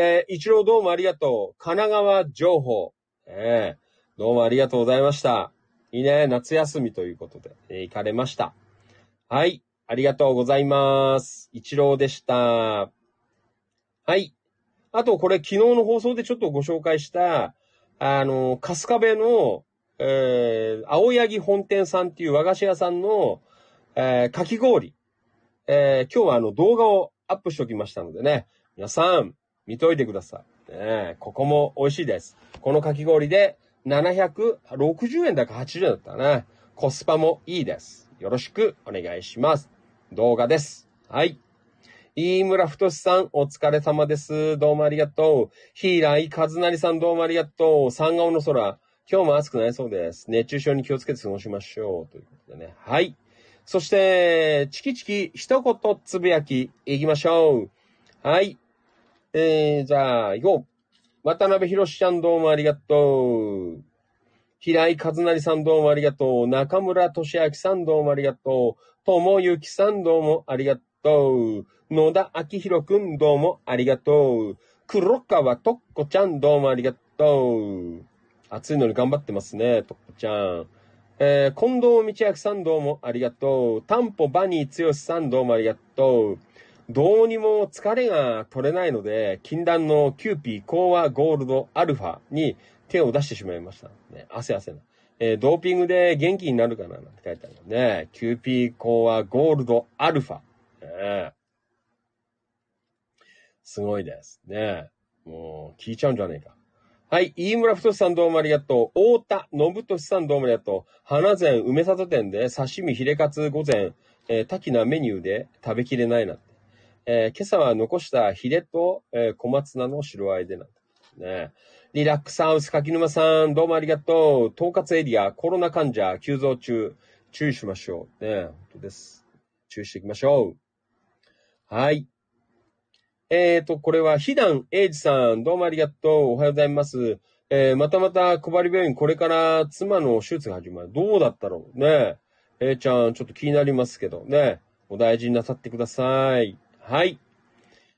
S1: えー、一郎どうもありがとう。神奈川情報。えー、どうもありがとうございました。いいね。夏休みということで、えー、行かれました。はい。ありがとうございます。一郎でした。はい。あと、これ昨日の放送でちょっとご紹介した、あの、春日部の、えー、青柳本店さんっていう和菓子屋さんの、えー、かき氷。えー、今日はあの動画をアップしておきましたのでね、皆さん、見といてください。ね、ここも美味しいです。このかき氷で760円だか80円だったね。コスパもいいです。よろしくお願いします。動画です。はい。飯村太さん、お疲れ様です。どうもありがとう。平井和成さん、どうもありがとう。三顔の空。今日も暑くなりそうです。熱中症に気をつけて過ごしましょう。ということでね。はい。そして、チキチキ一言つぶやき、いきましょう。はい。えー、じゃあ、行こう。渡辺博ちゃんどうもありがとう。平井和成さんどうもありがとう。中村俊明さんどうもありがとう。友幸さんどうもありがとう。野田明宏くんどうもありがとう。黒川とっこちゃんどうもありがとう。暑いのに頑張ってますね、とっこちゃん。えー、近藤道明さんどうもありがとう。タンポバニー剛さんどうもありがとう。どうにも疲れが取れないので、禁断のキューピーコーワゴールドアルファに手を出してしまいました。ね、汗汗な。えー、ドーピングで元気になるかななんて書いてあるね。キューピーコーワゴールドアルファ。ね、すごいですね。もう、聞いちゃうんじゃねえか。はい。飯村太さんどうもありがとう。大田信俊さんどうもありがとう。花膳梅里店で刺身ヒレカツ午前、えー、多岐なメニューで食べきれないな。えー、今朝は残したヒレと、えー、小松菜の白あえでなんて。ね。リラックスハウス柿沼さん、どうもありがとう。統括エリア、コロナ患者急増中。注意しましょう。ね。本当です。注意していきましょう。はい。えーと、これは、ひだんえいじさん、どうもありがとう。おはようございます。えー、またまた、小針病院、これから妻の手術が始まる。どうだったろうね。えー、ちゃん、ちょっと気になりますけどね。お大事になさってください。はい。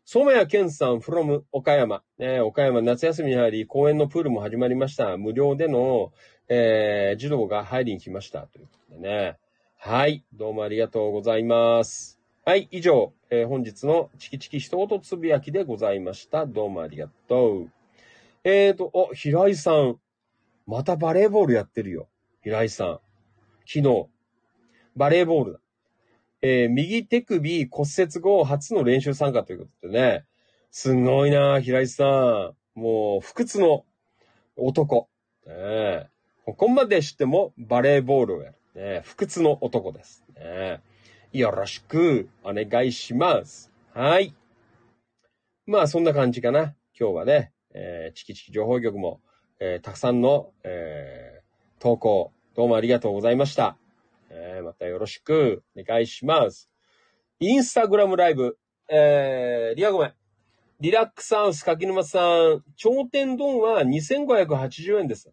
S1: 染谷健さん from 岡山。ね、岡山夏休みに入り、公園のプールも始まりました。無料での、えー、児童が入りに来ました。ということでね。はい。どうもありがとうございます。はい、以上、えー、本日のチキチキ一言つぶやきでございました。どうもありがとう。えーと、お、平井さん。またバレーボールやってるよ。平井さん。昨日。バレーボールだ。えー、右手首骨折後初の練習参加ということでね。すごいな平井さん。もう、不屈の男。ね、ここまでしてもバレーボールをやる。ね、不屈の男です。ねよろしくお願いします。はい。まあ、そんな感じかな。今日はね、えー、チキチキ情報局も、えー、たくさんの、えー、投稿、どうもありがとうございました。えー、またよろしくお願いします。インスタグラムライブ、えー、リアごめん。リラックスハウス柿沼さん、頂点丼は2580円です。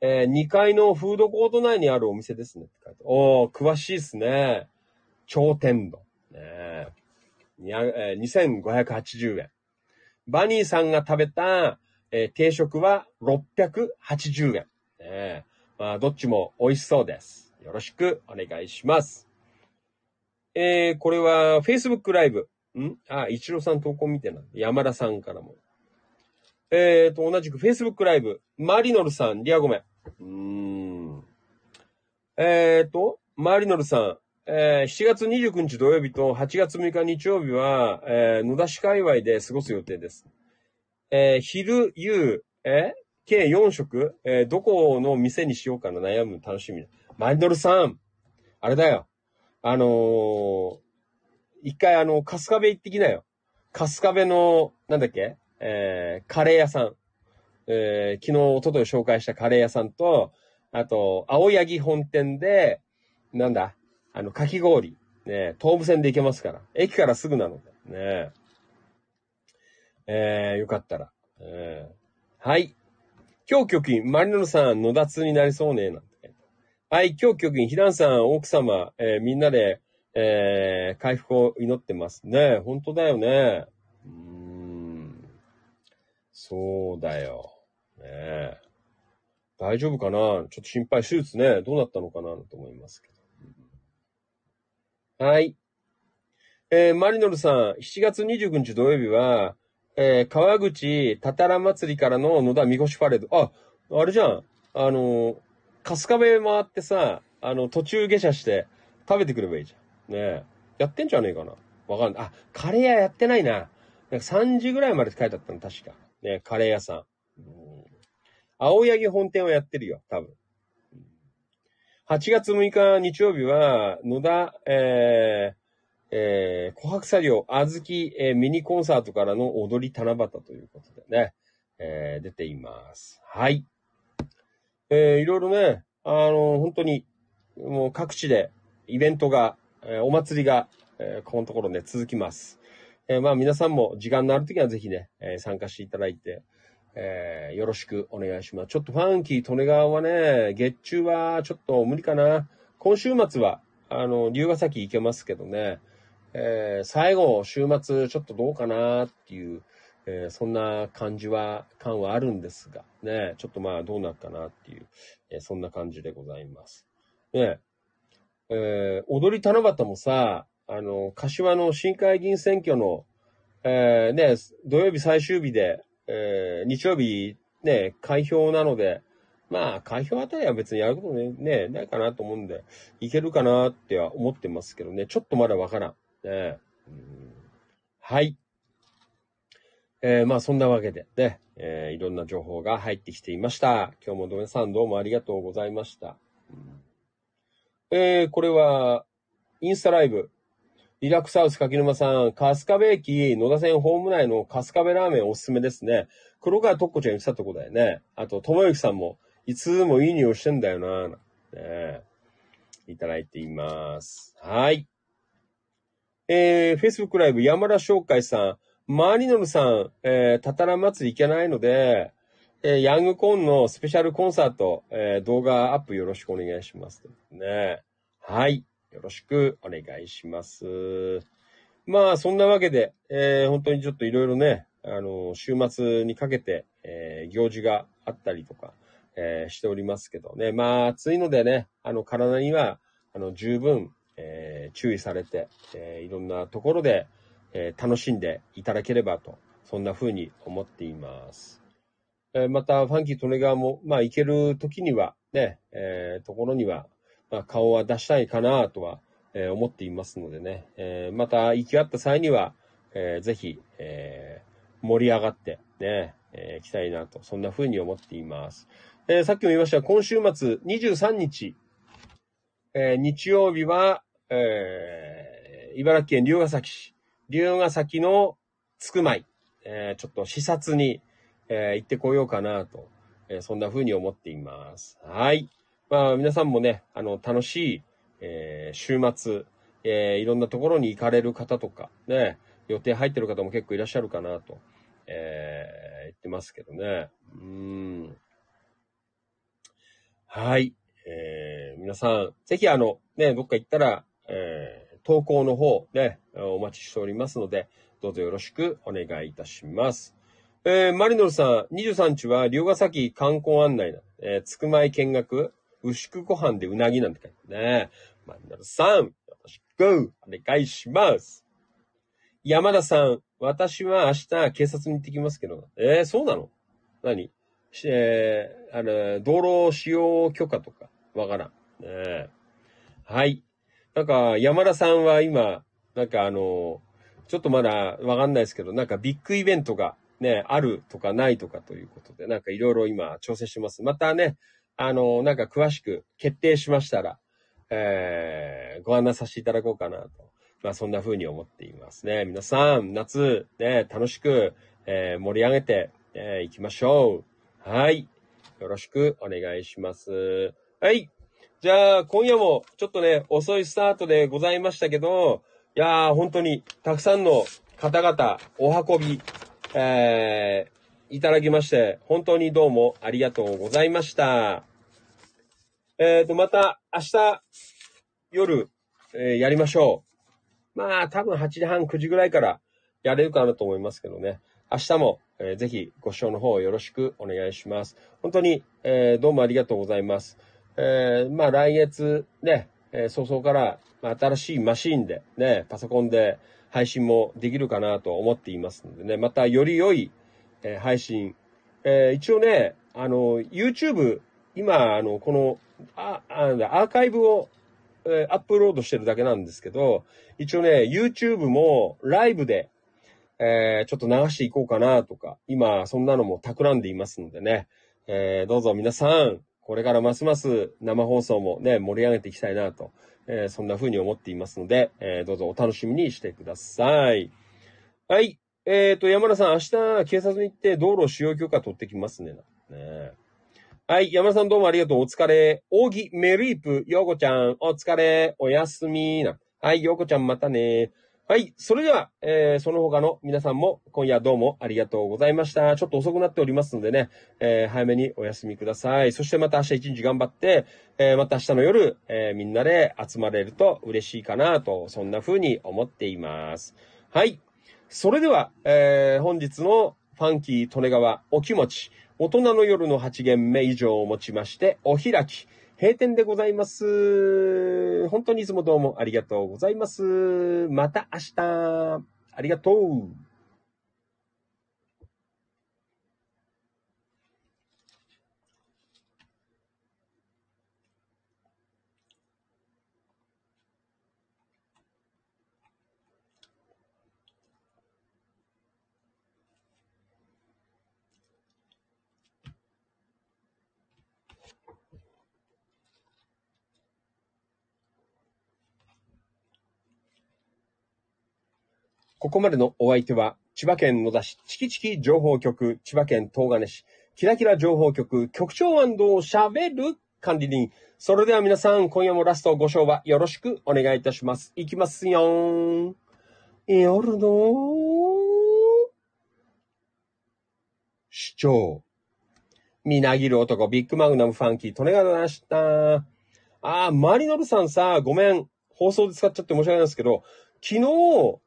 S1: えー、2階のフードコート内にあるお店ですね。おー、詳しいですね。頂点度。ねえ2580円。バニーさんが食べた、えー、定食は680円。ねまあ、どっちも美味しそうです。よろしくお願いします。えー、これは Facebook ライブ。んあ、一郎さん投稿見てな。山田さんからも。えーと、同じく Facebook ライブ。マリノルさん、リアごめん。うーん。えーと、マリノルさん、えー、7月29日土曜日と8月6日日曜日は、えー、野田市界隈で過ごす予定です。えー、昼、夕、え、計4食、え、どこの店にしようかな悩む楽しみだ。マインドルさん、あれだよ。あのー、一回あの、春日部行ってきなよ。春日部の、なんだっけ？えー、カレー屋さん。えー、昨日、おととい紹介したカレー屋さんと、あと、青柳本店で、なんだ、あの、かき氷。ね、東武線で行けますから。駅からすぐなので。ねえー、よかったら。えー、はい。今日局員、マリノルさん、野田通になりそうね、なんて。はい、今日局員、ひらんさん、奥様、えー、みんなで、えー、回復を祈ってますね。本当だよね。うん。そうだよ。ね大丈夫かな？ちょっと心配。手術ね、どうなったのかなと思いますけど。はい。えー、マリノルさん、7月29日土曜日は、えー、川口たたら祭りからの野田みこしパレード。あ、あれじゃん。あの、春日部回ってさ、あの、途中下車して食べてくればいいじゃん。ねえ。やってんじゃねえかな。わかんない。あ、カレー屋やってないな。なんか3時ぐらいまでって書いてあったの、確か。ねカレー屋さん。うん青柳本店をやってるよ、多分。8月6日日曜日は、野田、えー、えー、琥珀作業、あずき、えー、ミニコンサートからの踊り七夕ということでね、えー、出ています。はい。えー、いろいろね、あの、本当に、もう各地でイベントが、えー、お祭りが、えー、このところね、続きます。えー、まあ皆さんも時間のあるときはぜひね、えー、参加していただいて、えー、よろしくお願いします。ちょっとファンキー利根川はね、月中はちょっと無理かな。今週末は、あの、龍ヶ崎行けますけどね、えー、最後、週末ちょっとどうかなっていう、えー、そんな感じは、感はあるんですが、ね、ちょっとまあどうなるかなっていう、えー、そんな感じでございます。ね、えー、踊り七夕もさ、あの、柏の新会議員選挙の、えー、ね、土曜日最終日で、えー、日曜日ね、開票なので、まあ、開票あたりは別にやることね、ね、ないかなと思うんで、いけるかなっては思ってますけどね、ちょっとまだわからん。ね、うん、はい。えー、まあ、そんなわけでね、えー、いろんな情報が入ってきていました。今日もドメさんどうもありがとうございました。えー、これは、インスタライブ、リラックスハウス柿沼さん、春日部駅野田線ホーム内の春日部ラーメンおすすめですね。黒川とっこちゃん言ってたとこだよね。あと、ともゆきさんも、いつもいい匂いしてんだよな、ね、いただいています。はい。えー、Facebook ライブ山田翔海さん、マリノルさん、えー、たたら祭り行けないので、えー、ヤングコーンのスペシャルコンサート、えー、動画アップよろしくお願いします。ね。はい。よろしくお願いします。まあ、そんなわけで、えー、本当にちょっといろいろね、あの、週末にかけて、えー、行事があったりとか、えー、しておりますけどね。まあ、暑いのでね、あの、体には、あの、十分、え、注意されて、え、いろんなところで、えー、楽しんでいただければと、そんな風に思っています。えー、また、ファンキー・トネガーも、まあ、行ける時には、ね、えー、ところには、まあ、顔は出したいかなとは、えー、思っていますのでね、えー、また行き合った際には、えー、ぜひ、えー、盛り上がってね、えー、行きたいなと、そんな風に思っています。えー、さっきも言いました今週末23日、えー、日曜日は、えー、茨城県龍ヶ崎市、龍ヶ崎のつくまい、えー、ちょっと視察に、えー、行ってこようかなと、えー、そんな風に思っています。はい。まあ、皆さんもね、あの、楽しい、え、週末、え、いろんなところに行かれる方とか、ね、予定入ってる方も結構いらっしゃるかなと、え、言ってますけどね。うん。はい。え、皆さん、ぜひあの、ね、どっか行ったら、え、投稿の方ね、お待ちしておりますので、どうぞよろしくお願いいたします。えー、マリノルさん、23日は龍ヶ崎観光案内、えー、つくまい見学、牛久湖畔でうなぎなんて書いてね。マリノルさん、よろしくお願いします。山田さん、私は明日警察に行ってきますけど、えー、そうなの？何？えー、あの、道路使用許可とか、わからん。ねはい。なんか、山田さんは今、なんかあの、ちょっとまだわかんないですけど、なんかビッグイベントがね、あるとかないとかということで、なんかいろいろ今調整してます。またね、あの、なんか詳しく決定しましたら、えー、ご案内させていただこうかなと。まあそんな風に思っていますね。皆さん、夏、ね、楽しく、えー、盛り上げて、えー、行きましょう。はい。よろしくお願いします。はい。じゃあ、今夜もちょっとね、遅いスタートでございましたけど、いやー、本当にたくさんの方々、お運び、えー、いただきまして、本当にどうもありがとうございました。えーと、また明日夜、えーやりましょう。まあ、多分8時半、9時ぐらいからやれるかなと思いますけどね。明日も、えーぜひご視聴の方よろしくお願いします。本当に、えーどうもありがとうございます。えーまあ来月ね、えー早々から、まあ、新しいマシーンでね、パソコンで配信もできるかなと思っていますのでね、またより良い、えー配信、えー一応ね、あの、YouTube、今、あの、この、あ、あアーカイブを、えーアップロードしてるだけなんですけど、一応ね、YouTube もライブで、えーちょっと流していこうかなとか、今、そんなのも企んでいますのでね、えーどうぞ皆さん、これからますます生放送もね、盛り上げていきたいなと、えーそんな風に思っていますので、えーどうぞお楽しみにしてください。はい。えっ、と、山田さん、明日、警察に行って道路使用許可取ってきますね。ねはい。山田さんどうもありがとう。お疲れ。扇メリープ、ようこちゃん、お疲れ。おやすみな。はい。ようこちゃん、またね。はい。それでは、えー、その他の皆さんも今夜どうもありがとうございました。ちょっと遅くなっておりますのでね、えー、早めにお休みください。そしてまた明日一日頑張って、えー、また明日の夜、えー、みんなで集まれると嬉しいかなと、そんな風に思っています。はい。それでは、えー、本日のファンキー利根川お気持ち、大人の夜の8限目以上をもちまして、お開き、閉店でございます。本当にいつもどうもありがとうございます。また明日。ありがとう。ここまでのお相手は、千葉県野田市チキチキ情報局、千葉県東金市、キラキラ情報局、局長喋る管理人。それでは皆さん、今夜もラストご賞はよろしくお願いいたします。いきますよーん。夜の主張。みなぎる男、ビッグマグナムファンキー、利根川でした。あー、マリノルさんさ、ごめん。放送で使っちゃって申し訳ないんですけど、昨日、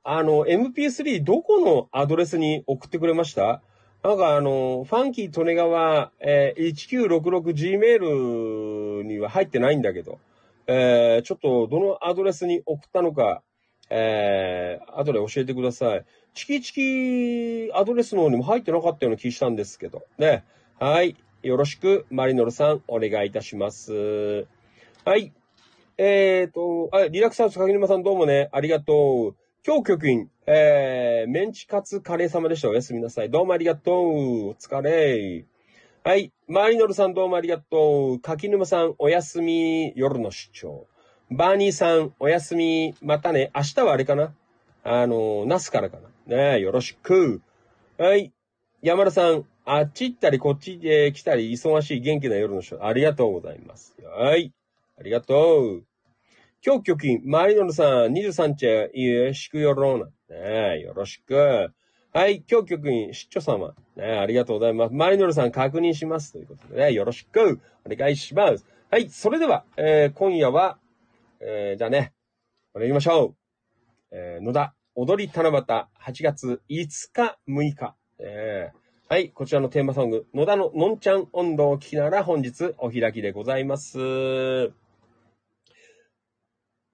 S1: あの、MP3 どこのアドレスに送ってくれました？なんかあの、ファンキー利根川、えー 1966Gmail には入ってないんだけど、えーちょっとどのアドレスに送ったのか、えー後で教えてください。チキチキアドレスの方にも入ってなかったような気したんですけど。ね。はい。よろしく、マリノルさん、お願いいたします。はい。えっ、と、あ、リラクサーズ柿沼さんどうもね、ありがとう。今日局員、えー、メンチカツカレー様でした。おやすみなさい。どうもありがとう。お疲れ。はい。マリノルさんどうもありがとう。柿沼さん、おやすみ。夜の出張。バーニーさん、おやすみ。またね。明日はあれかなあの、ナスからかな。ねよろしく。はい。山田さん、あっち行ったりこっちへ来たり忙しい元気な夜の人、ありがとうございます。はい。ありがとう。今日局員、マリノルさん、23日、よろしくよろな。ねよろしく。はい、今日局員、出張様。ねありがとうございます。マリノルさん確認します。ということでね、よろしくお願いします。はい、それでは、えー今夜は、えーじゃあね、これ行きましょう。えー野田、踊り七夕、8月5日、6日。えーはい、こちらのテーマソング、野田ののんちゃん温度を聞きながら本日お開きでございます。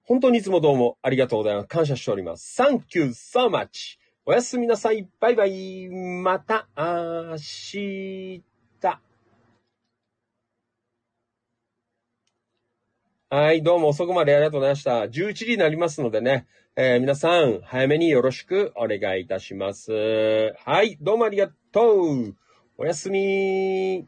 S1: 本当にいつもどうもありがとうございます。感謝しております。Thank you so much. おやすみなさい。バイバイ。また明日。はい、どうも遅くまでありがとうございました。11時になりますのでね、えー皆さん、早めによろしくお願いいたします。はい、どうもありがとう。おやすみ。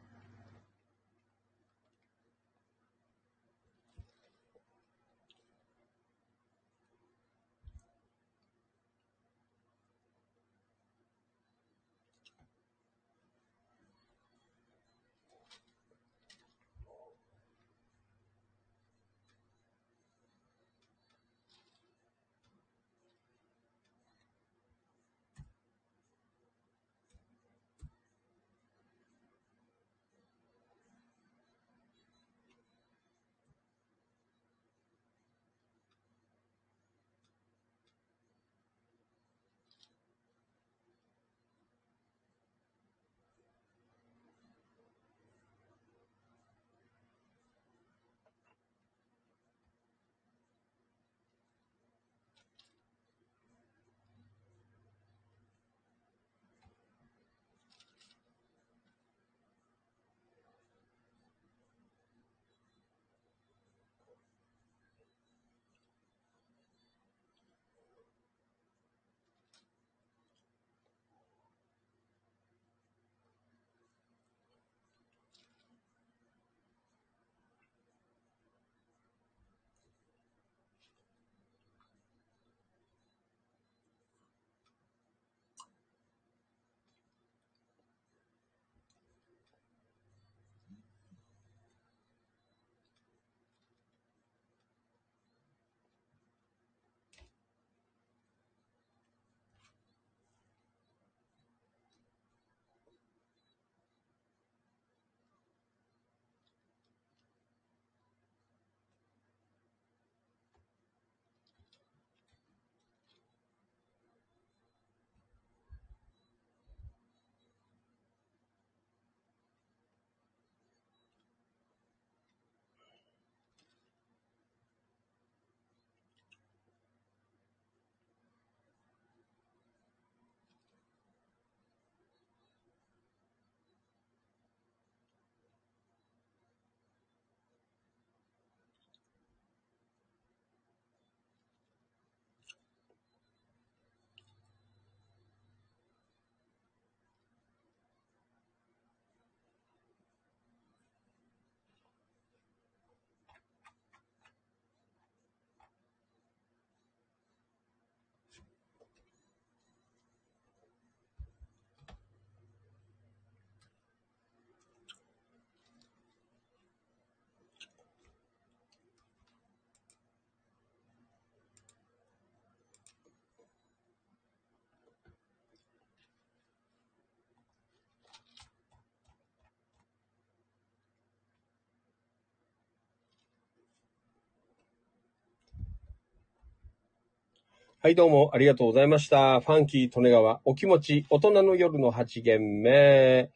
S1: はい、どうもありがとうございました。ファンキー・利根川、お気持ち、大人の夜の8限目。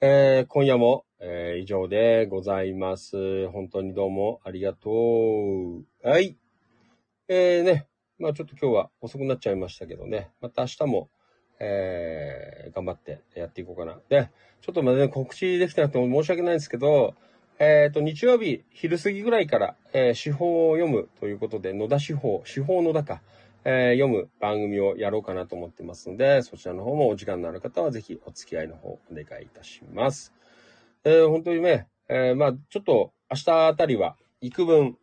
S1: えー今夜も、えー以上でございます。本当にどうもありがとう。はい。えー、ね、まあちょっと今日は遅くなっちゃいましたけどね、また明日も、えー頑張ってやっていこうかな。で、ちょっとまだね、告知できてなくても申し訳ないんですけど、えっ、と、日曜日、昼過ぎぐらいから、えー司法を読むということで、野田司法、司法野田か、えー読む番組をやろうかなと思ってますので、そちらの方もお時間のある方はぜひお付き合いの方お願いいたします。えー本当にね、えーまあちょっと明日あたりは幾分、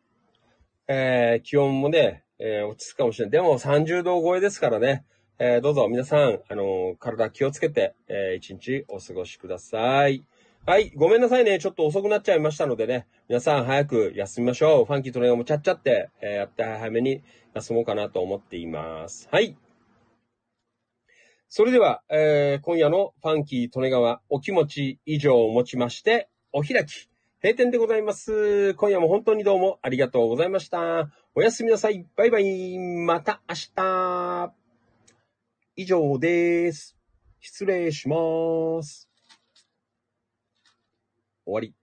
S1: えー気温もね、えー落ち着くかもしれない。でも30度超えですからね、えーどうぞ皆さん、あのー体気をつけて、えー一日お過ごしください。はい、ごめんなさいね。ちょっと遅くなっちゃいましたのでね、皆さん早く休みましょう。ファンキートレイヤーもちゃっちゃって、えーやって早めに休もうかなと思っています。はい。それでは、えー今夜のファンキー利根川お気持ち以上をもちまして、お開き、閉店でございます。今夜も本当にどうもありがとうございました。おやすみなさい。バイバイ。また明日。以上です。失礼します。終わり。